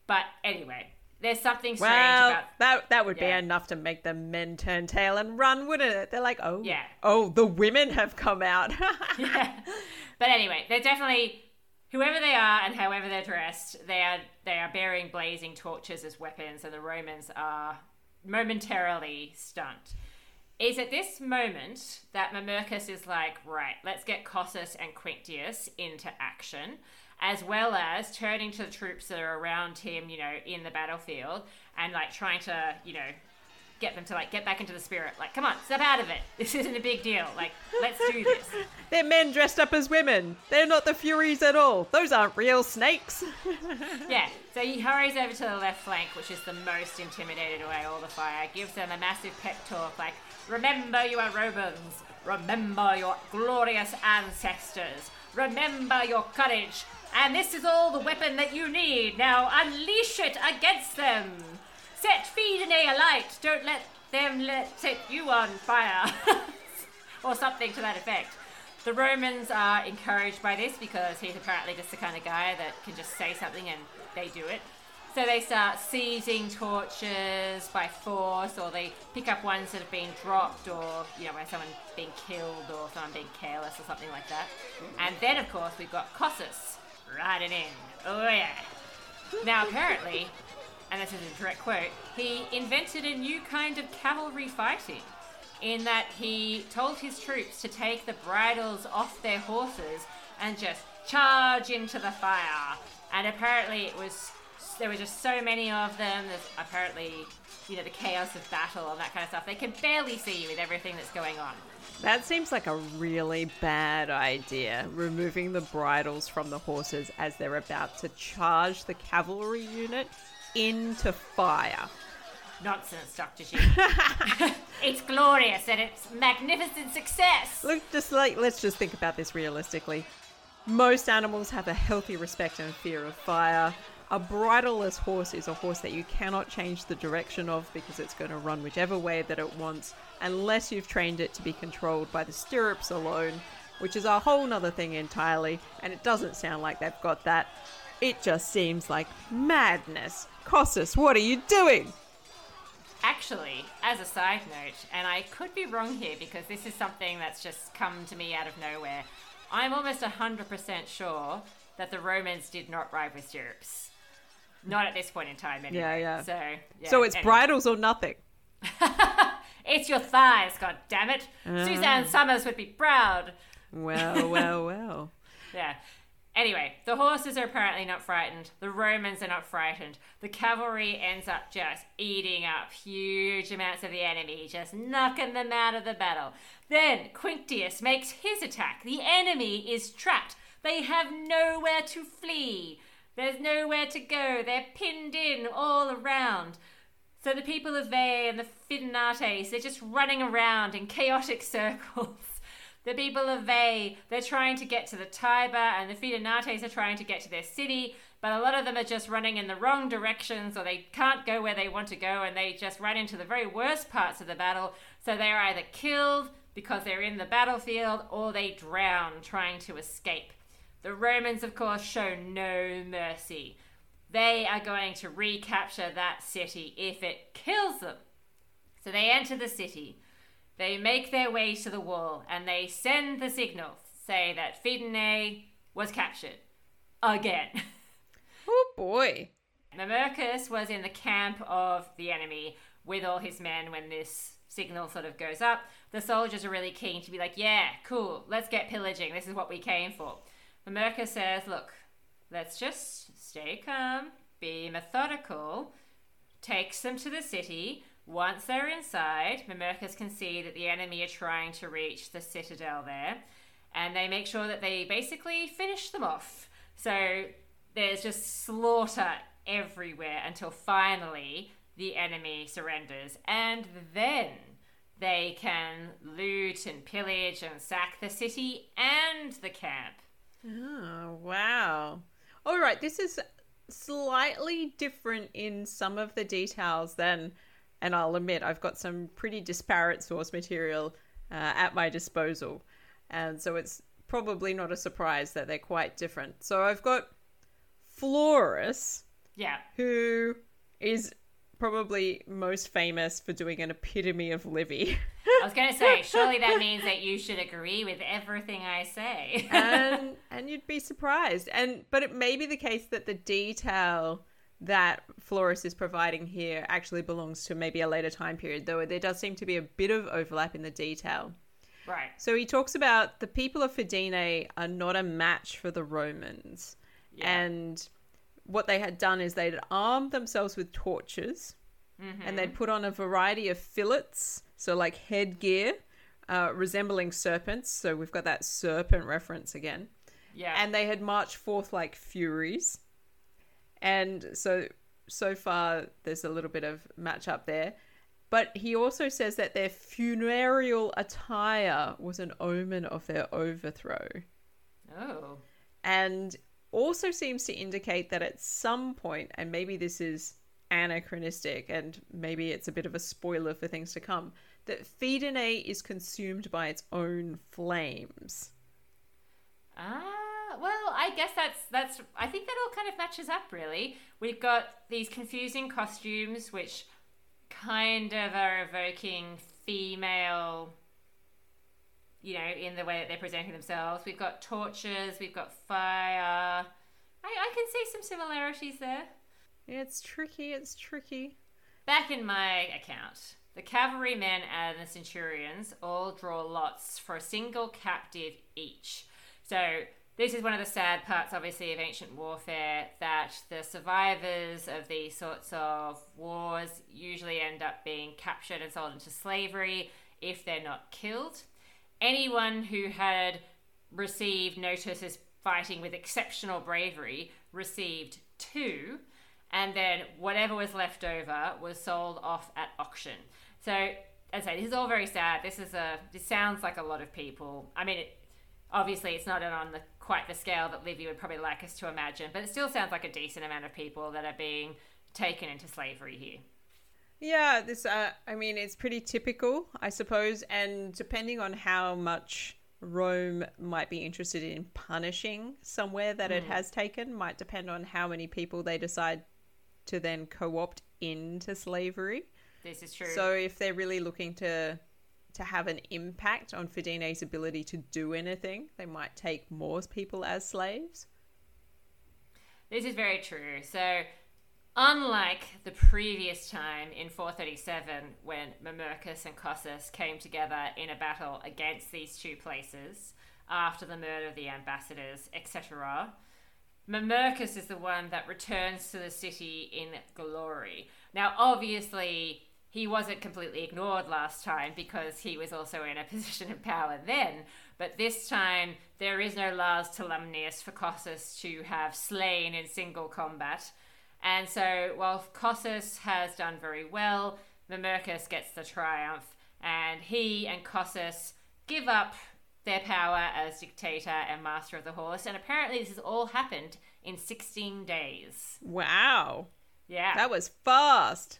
But anyway, there's something strange well, about that that would Yeah. be enough to make the men turn tail and run, wouldn't it? They're like, oh, Yeah. oh, the women have come out. yeah. But anyway, they're definitely whoever they are and however they're dressed, they are they are bearing blazing torches as weapons, and the Romans are momentarily stunned. Is at this moment that Mamercus is like, right, let's get Cossus and Quinctius into action, as well as turning to the troops that are around him, you know, in the battlefield, and like trying to, you know, get them to like get back into the spirit. Like, come on, step out of it. This isn't a big deal. Like, let's do this. They're men dressed up as women. They're not the Furies at all. Those aren't real snakes. Yeah, so he hurries over to the left flank, which is the most intimidated away all the fire, gives them a massive pep talk like, Remember you are Romans, remember your glorious ancestors, remember your courage, and this is all the weapon that you need. Now unleash it against them. Set Fidenae alight, don't let them let set you on fire. or something to that effect. The Romans are encouraged by this because he's apparently just the kind of guy that can just say something and they do it. So they start seizing torches by force, or they pick up ones that have been dropped, or you know, where someone's being killed, or someone being careless, or something like that. And then, of course, we've got Cossus riding in. Oh yeah. Now, apparently, and this is a direct quote, he invented a new kind of cavalry fighting in that he told his troops to take the bridles off their horses and just charge into the fire. And apparently, it was there were just so many of them. There's apparently, you know, the chaos of battle and that kind of stuff. They can barely see you with everything that's going on. That seems like a really bad idea, removing the bridles from the horses as they're about to charge the cavalry unit into fire. Nonsense, Dr. G. it's glorious and it's magnificent success. Look, just like, let's just think about this realistically. Most animals have a healthy respect and fear of fire. A bridleless horse is a horse that you cannot change the direction of because it's going to run whichever way that it wants, unless you've trained it to be controlled by the stirrups alone, which is a whole nother thing entirely, and it doesn't sound like they've got that. It just seems like madness. Cossus, what are you doing? Actually, as a side note, and I could be wrong here because this is something that's just come to me out of nowhere, I'm almost 100% sure that the Romans did not ride with stirrups. Not at this point in time, anyway. Yeah, yeah. So, yeah, so it's anyway. bridles or nothing. It's your thighs, god damn it! Uh-huh. Suzanne Somers would be proud. Well, well, well. Yeah. Anyway, the horses are apparently not frightened. The Romans are not frightened. The cavalry ends up just eating up huge amounts of the enemy, just knocking them out of the battle. Then Quinctius makes his attack. The enemy is trapped. They have nowhere to flee. There's nowhere to go. They're pinned in all around. So the people of Veii and the Fidenates, they're just running around in chaotic circles. The people of Veii, they're trying to get to the Tiber, and the Fidenates are trying to get to their city, but a lot of them are just running in the wrong directions, or they can't go where they want to go, and they just run into the very worst parts of the battle. So they're either killed because they're in the battlefield, or they drown trying to escape. The Romans, of course, show no mercy. They are going to recapture that city if it kills them. So they enter the city. They make their way to the wall and they send the signal, say that Fidenae was captured. Again. Oh boy. Mamercus was in the camp of the enemy with all his men when this signal sort of goes up. The soldiers are really keen to be like, yeah, cool, let's get pillaging. This is what we came for. Mamercus says, look, let's just stay calm, be methodical, takes them to the city. Once they're inside, Mamercus can see that the enemy are trying to reach the citadel there, and they make sure that they basically finish them off. So there's just slaughter everywhere until finally the enemy surrenders, and then they can loot and pillage and sack the city and the camp. Oh, wow. All right, this is slightly different in some of the details than, and I'll admit, I've got some pretty disparate source material uh, at my disposal. And so it's probably not a surprise that they're quite different. So I've got Florus, Yeah. who is probably most famous for doing an epitome of Livy. I was going to say, surely that means that you should agree with everything I say. and and you'd be surprised. And but it may be the case that the detail that Florus is providing here actually belongs to maybe a later time period, though there does seem to be a bit of overlap in the detail. right. So he talks about the people of Fidenae are not a match for the Romans. Yeah. And what they had done is they'd armed themselves with torches Mm-hmm. and they'd put on a variety of fillets, so like headgear uh, resembling serpents. So we've got that serpent reference again. Yeah. And they had marched forth like furies. And so, so far, there's a little bit of match up there. But he also says that their funereal attire was an omen of their overthrow oh. and also seems to indicate that at some point, and maybe this is anachronistic and maybe it's a bit of a spoiler for things to come, that Fidenae is consumed by its own flames. Ah, well, I guess that's that's. I think that all kind of matches up. Really, we've got these confusing costumes, which kind of are evoking female. You know, in the way that they're presenting themselves. We've got torches. We've got fire. I, I can see some similarities there. It's tricky, it's tricky. Back in my account, the cavalrymen and the centurions all draw lots for a single captive each. So, this is one of the sad parts, obviously, of ancient warfare that the survivors of these sorts of wars usually end up being captured and sold into slavery if they're not killed. Anyone who had received notice as fighting with exceptional bravery received two and then whatever was left over was sold off at auction. So, as I say, this is all very sad. This is a. This sounds like a lot of people. I mean, it, obviously, it's not on the quite the scale that Livy would probably like us to imagine, but it still sounds like a decent amount of people that are being taken into slavery here. Yeah, this uh I mean it's pretty typical, I suppose, and depending on how much Rome might be interested in punishing somewhere that it has taken might depend on how many people they decide to then co-opt into slavery. This is true. So if they're really looking to to have an impact on Fidenae's ability to do anything, they might take more people as slaves. This is very true. So, unlike the previous time in 437, when Mamercus and Cossus came together in a battle against these two places after the murder of the ambassadors, etc., Mamercus is the one that returns to the city in glory. Now, obviously, he wasn't completely ignored last time because he was also in a position of power then. But this time, there is no Lars Tolumnius for Cossus to have slain in single combat. And so, while Cossus has done very well, Mamercus gets the triumph, and he and Cossus give up their power as dictator and master of the horse. And apparently, this has all happened in 16 days. Wow. Yeah. That was fast.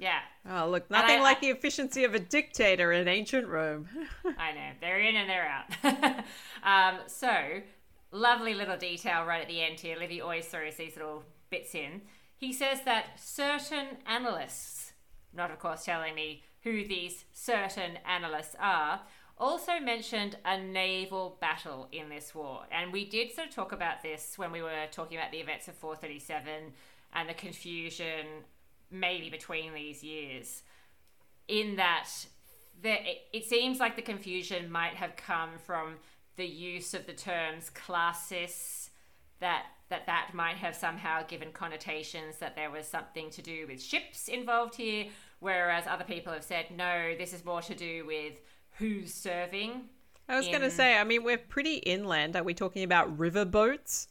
Yeah. Oh, look, nothing I- like I- the efficiency of a dictator in ancient Rome. I know. They're in and they're out. um, so, lovely little detail right at the end here. Livy always throws these little bits in. He says that certain annalists, not of course telling me who these certain annalists are, also mentioned a naval battle in this war. And we did sort of talk about this when we were talking about the events of 437 and the confusion maybe between these years in that there, it, it seems like the confusion might have come from the use of the terms classis that that that might have somehow given connotations that there was something to do with ships involved here whereas other people have said no this is more to do with who's serving I was going to say, I mean, we're pretty inland. Are we talking about river boats?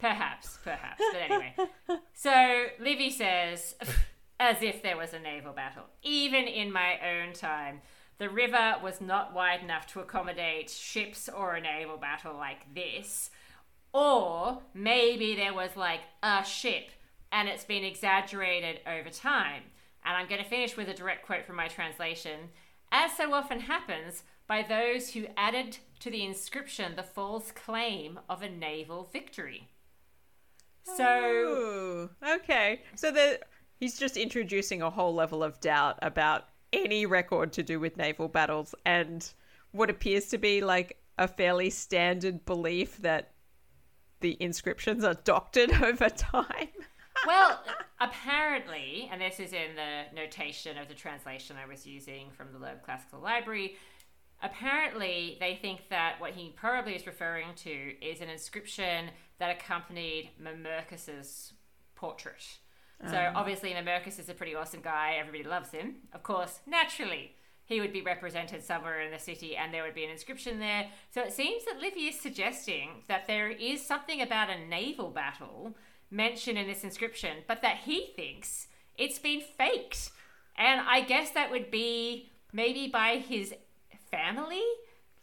Perhaps, perhaps. But anyway. so Livy says, as if there was a naval battle. Even in my own time, the river was not wide enough to accommodate ships or a naval battle like this. Or maybe there was like a ship and it's been exaggerated over time. And I'm going to finish with a direct quote from my translation. As so often happens, by those who added to the inscription the false claim of a naval victory. So, Ooh, okay. So the, he's just introducing a whole level of doubt about any record to do with naval battles and what appears to be like a fairly standard belief that the inscriptions are doctored over time. well, apparently, and this is in the notation of the translation I was using from the Loeb Classical Library, apparently they think that what he probably is referring to is an inscription that accompanied Mamercus's portrait. So um. obviously Mamercus is a pretty awesome guy, everybody loves him. Of course, naturally, he would be represented somewhere in the city and there would be an inscription there. So it seems that Livy is suggesting that there is something about a naval battle mentioned in this inscription, but that he thinks it's been faked. And I guess that would be maybe by his family,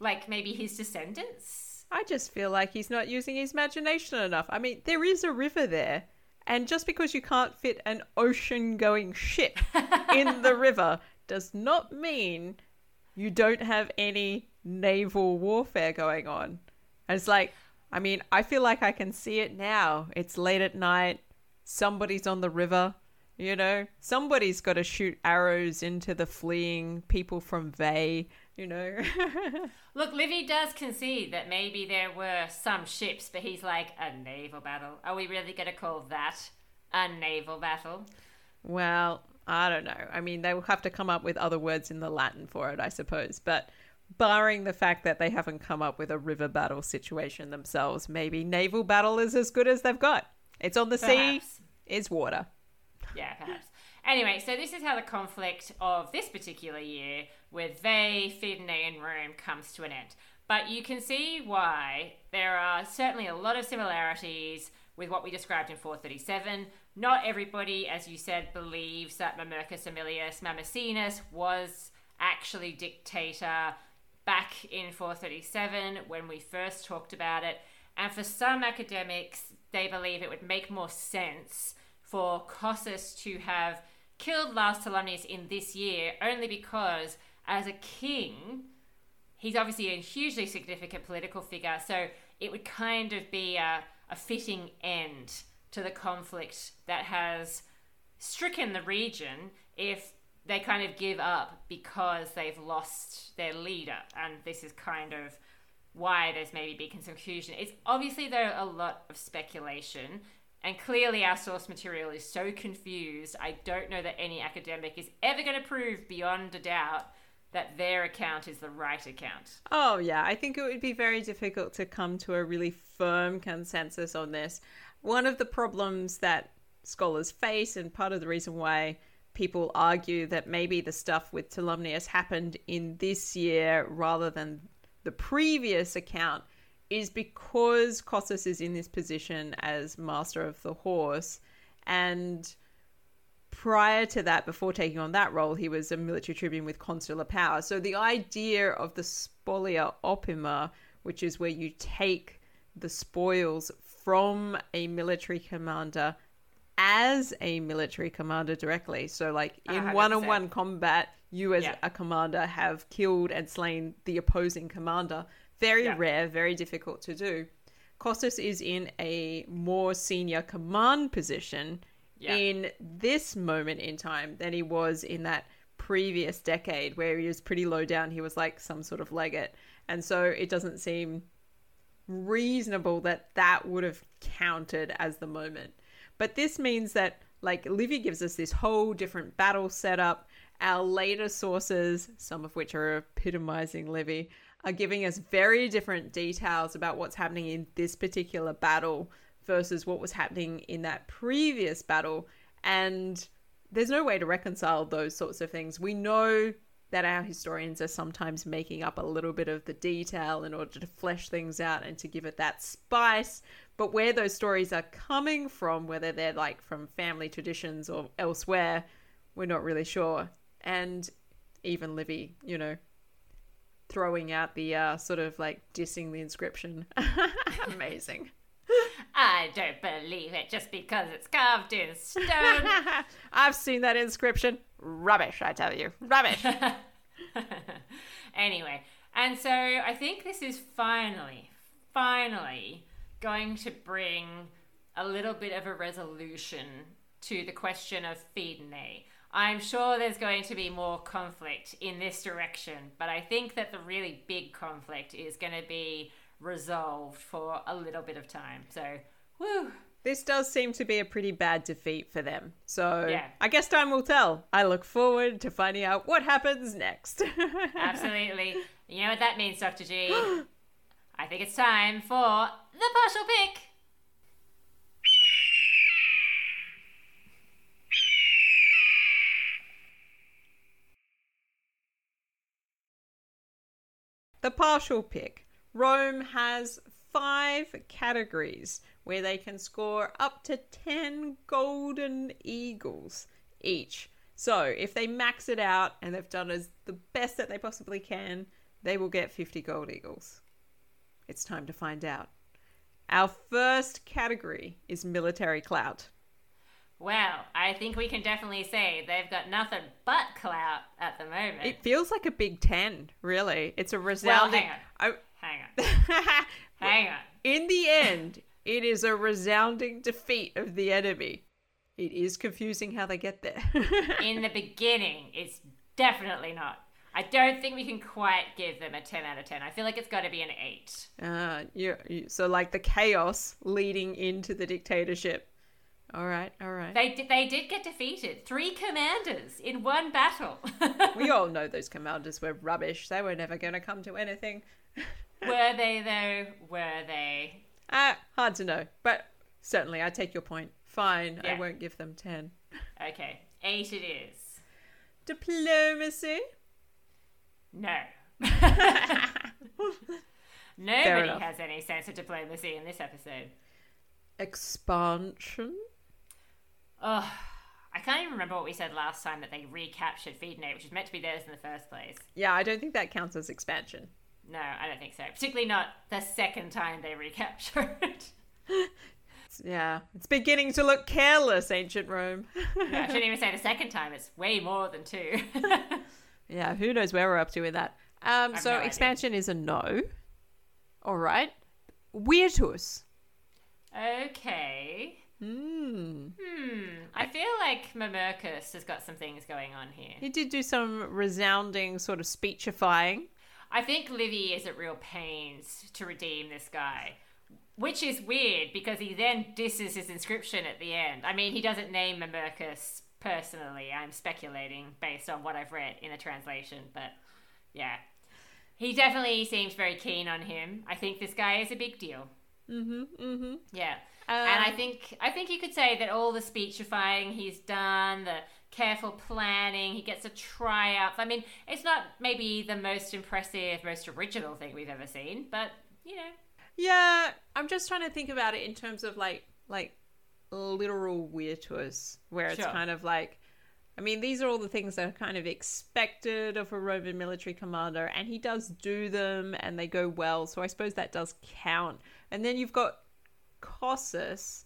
like maybe his descendants. I just feel like he's not using his imagination enough. I mean, there is a river there, and just because you can't fit an ocean going ship in the river does not mean you don't have any naval warfare going on. And it's like, I mean, I feel like I can see it now. It's late at night, somebody's on the river. You know, somebody's got to shoot arrows into the fleeing people from Veii, you know. Look, Livy does concede that maybe there were some ships, but he's like, a naval battle. Are we really going to call that a naval battle? Well, I don't know. I mean, they will have to come up with other words in the Latin for it, I suppose. But barring the fact that they haven't come up with a river battle situation themselves, maybe naval battle is as good as they've got. It's on the sea, Perhaps. it's water. Yeah, perhaps. Anyway, so this is how the conflict of this particular year with Veii, Fidenae, and Rome comes to an end. But you can see why there are certainly a lot of similarities with what we described in 437. Not everybody, as you said, believes that Mamercus Aemilius Mamercinus was actually dictator back in 437 when we first talked about it. And for some academics, they believe it would make more sense for Cossus to have killed Lars Tolumnius in this year only because, as a king, he's obviously a hugely significant political figure, so it would kind of be a, a fitting end to the conflict that has stricken the region if they kind of give up because they've lost their leader. And this is kind of why there's maybe been some confusion. It's obviously, though, a lot of speculation. And clearly, our source material is so confused. I don't know that any academic is ever going to prove beyond a doubt that their account is the right account. Oh, yeah. I think it would be very difficult to come to a really firm consensus on this. One of the problems that scholars face, and part of the reason why people argue that maybe the stuff with Tolumnius happened in this year rather than the previous account is because Cossus is in this position as master of the horse and prior to that before taking on that role he was a military tribune with consular power so the idea of the spolia opima which is where you take the spoils from a military commander as a military commander directly. So, like in one on one combat, you as Yeah. a commander have killed and slain the opposing commander. Very Yeah. rare, very difficult to do. Cossus is in a more senior command position Yeah. in this moment in time than he was in that previous decade where he was pretty low down. He was like some sort of legate. And so it doesn't seem reasonable that that would have counted as the moment. But this means that, like, Livy gives us this whole different battle setup. Our later sources, some of which are epitomizing Livy, are giving us very different details about what's happening in this particular battle versus what was happening in that previous battle. And there's no way to reconcile those sorts of things. We know that our historians are sometimes making up a little bit of the detail in order to flesh things out and to give it that spice. But where those stories are coming from, whether they're like from family traditions or elsewhere, we're not really sure. And even Livy, you know, throwing out the uh, sort of like dissing the inscription. Amazing. I don't believe it just because it's carved in stone. I've seen that inscription. Rubbish, I tell you. Rubbish. anyway, and so I think this is finally, finally going to bring a little bit of a resolution to the question of Fidenae. I'm sure there's going to be more conflict in this direction, but I think that the really big conflict is going to be resolved for a little bit of time. So, woo. This does seem to be a pretty bad defeat for them. So Yeah. I guess time will tell. I look forward to finding out what happens next. Absolutely. you know what that means, Dr. G? I think it's time for the partial pick. The partial pick. Rome has five categories where they can score up to 10 golden eagles each. So if they max it out and they've done as the best that they possibly can, they will get 50 gold eagles. It's time to find out. Our first category is military clout. Well, I think we can definitely say they've got nothing but clout at the moment. It feels like a Big Ten, really. It's a resounding. hang I- Hang on. Hang on. In the end, it is a resounding defeat of the enemy. It is confusing how they get there. In the beginning, it's definitely not. I don't think we can quite give them a 10 out of 10. I feel like it's got to be an 8. uh, you, you, so, like the chaos leading into the dictatorship. All right, all right. They did, they did get defeated. Three commanders in one battle. we all know those commanders were rubbish. They were never going to come to anything. Were they, though? Were they? Uh, hard to know, but certainly I take your point. Fine, I won't give them 10. Okay. 8 it is. Diplomacy? No. Nobody has any sense of diplomacy in this episode. Expansion? Oh, I can't even remember what we said last time that they recaptured Fidenae, which was meant to be theirs in the first place. Yeah, I don't think that counts as expansion. No, I don't think so. Particularly not the second time they recaptured. Yeah, it's beginning to look careless, ancient Rome. no, I shouldn't even say the second time. It's way more than two. yeah, who knows where we're up to with that. Um, so no idea. expansion is a no. All right. Virtus. okay. Hmm. Hmm. I feel like Mamercus has got some things going on here. He did do some resounding sort of speechifying. I think Livy is at real pains to redeem this guy, which is weird because he then disses his inscription at the end. I mean, he doesn't name Mamercus personally. I'm speculating based on what I've read in the translation, but yeah. He definitely seems very keen on him. I think this guy is a big deal. Mm-hmm. Mm-hmm. Yeah. and I Um, think I think you could say that all the speechifying he's done, the careful planning. He gets a triumph. I mean, it's not maybe the most impressive, most original thing we've ever seen, but you know. Yeah, I'm just trying to think about it in terms of like like literal virtuous, where it's Sure. kind of like, I mean, these are all the things that are kind of expected of a Roman military commander, and he does do them, and they go well. So I suppose that does count. And then you've got Cossus,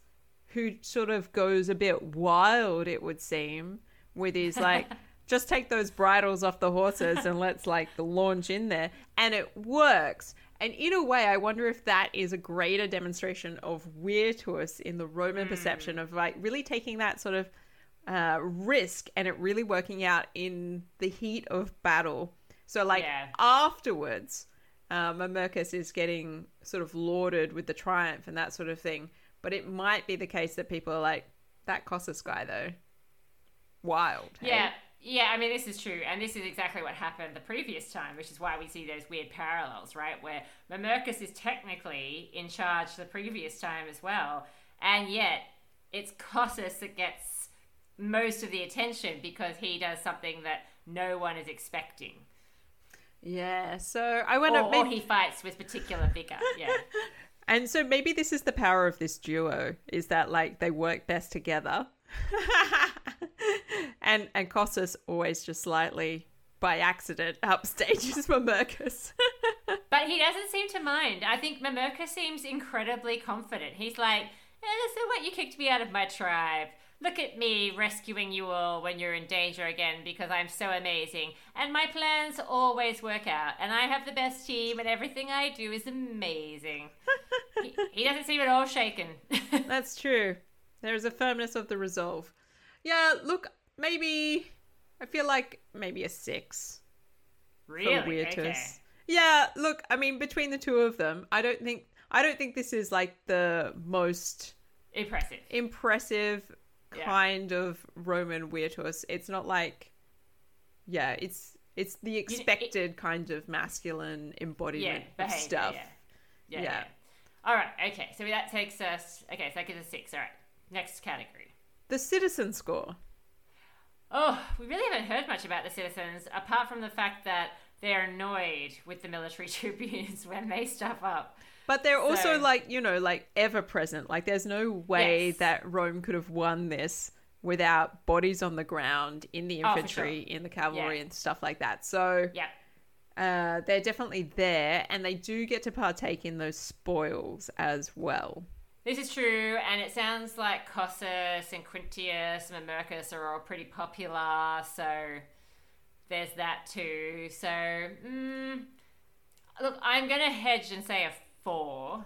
who sort of goes a bit wild, it would seem, with his like. Just take those bridles off the horses and let's like launch in there. And it works. And in a way, I wonder if that is a greater demonstration of virtuous in the Roman perception of like really taking that sort of uh, risk and it really working out in the heat of battle. So, like Yeah. afterwards, um, Mamercus is getting sort of lauded with the triumph and that sort of thing. But it might be the case that people are like, that Cossus guy, though, wild. hey?" Yeah, yeah. I mean, this is true, and this is exactly what happened the previous time, which is why we see those weird parallels, right? Where Mamercus is technically in charge the previous time as well, and yet it's Cossus that gets most of the attention because he does something that no one is expecting, Yeah. So I or, wonder. or he fights with particular vigor. Yeah, And so maybe this is the power of this duo is that like they work best together. and and Cossus always just slightly by accident upstages Mamercus. but he doesn't seem to mind. I think Mamercus seems incredibly confident. He's like, eh, "So what? You kicked me out of my tribe." Look at me rescuing you all when you're in danger again because I'm so amazing. And my plans always work out. And I have the best team, and everything I do is amazing. he, he doesn't seem at all shaken. That's true. There is a firmness of the resolve. Yeah, look, maybe I feel like maybe a six. for really? Virtus. Okay. Yeah, look, I mean between the two of them, I don't think I don't think this is like the most Impressive. impressive Yeah. kind of Roman virtus. It's not like, yeah, it's it's the expected kind of masculine Yeah, embodiment of stuff. Yeah. Yeah, Yeah. yeah. All right. Okay. So that takes us. Okay. So that gives us six. All right. Next category. The citizen score. Oh, we really haven't heard much about the citizens, apart from the fact that they're annoyed with the military tribunes when they stuff up. But they're also like, you know, like ever present. Like there's no way Yes. that Rome could have won this without bodies on the ground in the Oh, infantry, in the cavalry Yeah. and stuff like that. So Yeah. uh, they're definitely there and they do get to partake in those spoils as well. This is true, and it sounds like Cossus and Quintius and Mamercus are all pretty popular, so there's that too. So, mm, look, I'm going to hedge and say a four,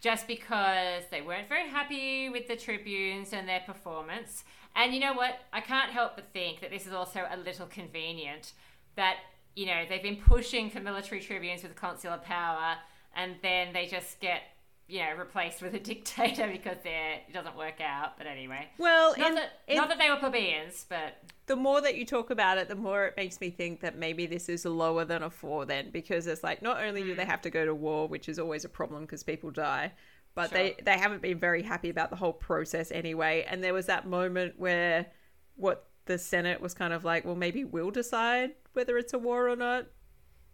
just because they weren't very happy with the tribunes and their performance. And you know what? I can't help but think that this is also a little convenient that, you know, they've been pushing for military tribunes with consular power, and then they just get you know, replaced with a dictator because they're, it doesn't work out. But anyway, Well, not in, that in- not that they were plebeians, but the more that you talk about it, the more it makes me think that maybe this is lower than a four then, because it's like not only Hmm. do they have to go to war, which is always a problem because people die, but Sure. they they haven't been very happy about the whole process anyway. And there was that moment where what the Senate was kind of like, well, maybe we'll decide whether it's a war or not.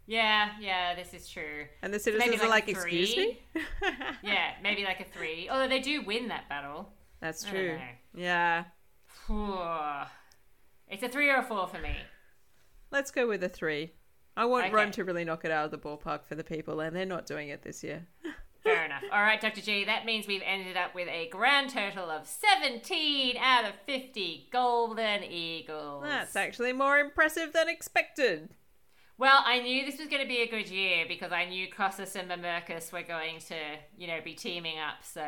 Yeah, yeah, this is true. And the So maybe citizens are like, excuse me? yeah, maybe like a three. Although they do win that battle. That's true. Yeah. It's a three or a four for me. Let's go with a three. I want Okay. Rome to really knock it out of the ballpark for the people, and they're not doing it this year. Fair enough. All right, Dr. G, that means we've ended up with a grand total of 17 out of 50 Golden Eagles. That's actually more impressive than expected. Well, I knew this was going to be a good year because I knew Cossus and Mamercus were going to, you know, be teaming up. So,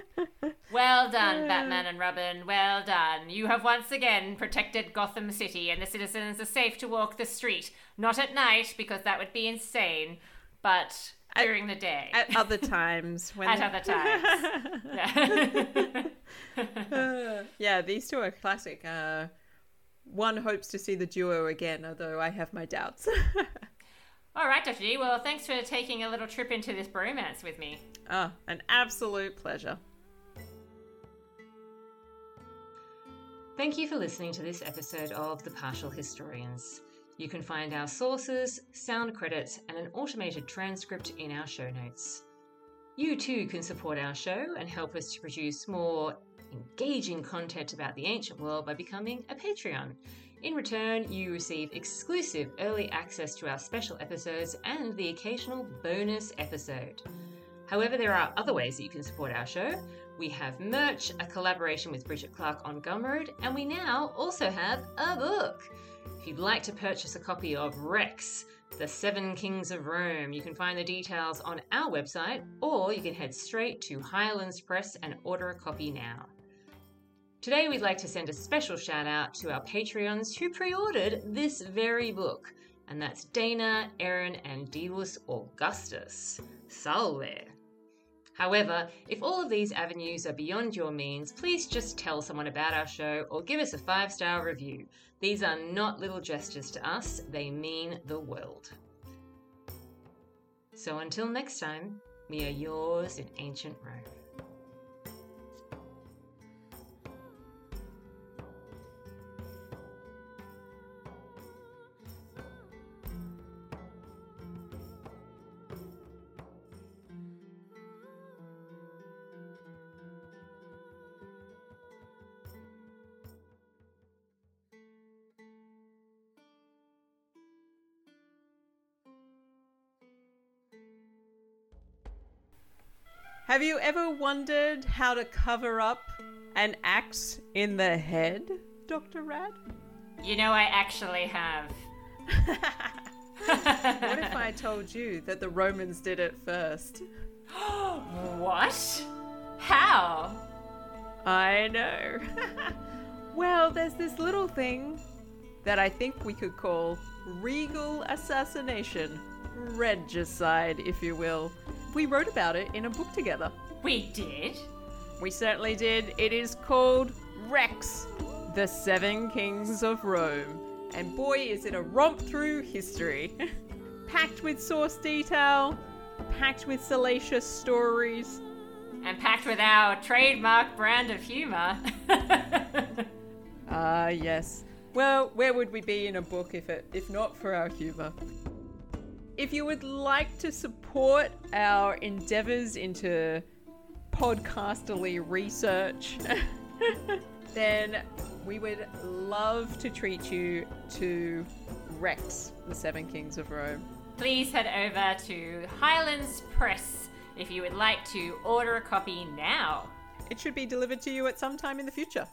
well done, Batman and Robin. Well done. You have once again protected Gotham City, and the citizens are safe to walk the street. Not at night because that would be insane, but At- during the day. At other times, when At other times. Yeah. yeah, these two are classic. Uh, one hopes to see the duo again, although I have my doubts. All right, Dr. G. Well, thanks for taking a little trip into this bromance with me. Ah, an absolute pleasure. Thank you for listening to this episode of The Partial Historians. You can find our sources, sound credits, and an automated transcript in our show notes. You too can support our show and help us to produce more engaging content about the ancient world by becoming a Patreon. In return, you receive exclusive early access to our special episodes and the occasional bonus episode. However, there are other ways that you can support our show. We have merch, a collaboration with Bridget Clark on Gumroad, and we now also have a book. If you'd like to purchase a copy of Rex, The Seven Kings of Rome, you can find the details on our website, or you can head straight to Highlands Press and order a copy now. Today, we'd like to send a special shout out to our Patreons who pre ordered this very book, and that's Dana, Erin, and Divus Augustus. Salve! However, if all of these avenues are beyond your means, please just tell someone about our show or give us a five star review. These are not little gestures to us, they mean the world. So until next time, we are yours in ancient Rome. Have you ever wondered how to cover up an axe in the head, Dr. Rad? You know, I actually have. what if I told you that the Romans did it first? what? How? I know. well, there's this little thing that I think we could call regal assassination, regicide, if you will. We wrote about it in a book together. We did? We certainly did. It is called Rex, The Seven Kings of Rome. And boy, is it a romp through history. packed with source detail, packed with salacious stories, and packed with our trademark brand of humor. Ah, uh, yes. Well, where would we be in a book if it if not for our humor? If you would like to support our endeavors into podcasterly research, then we would love to treat you to Rex, the Seven Kings of Rome. Please head over to Highlands Press if you would like to order a copy now. It should be delivered to you at some time in the future.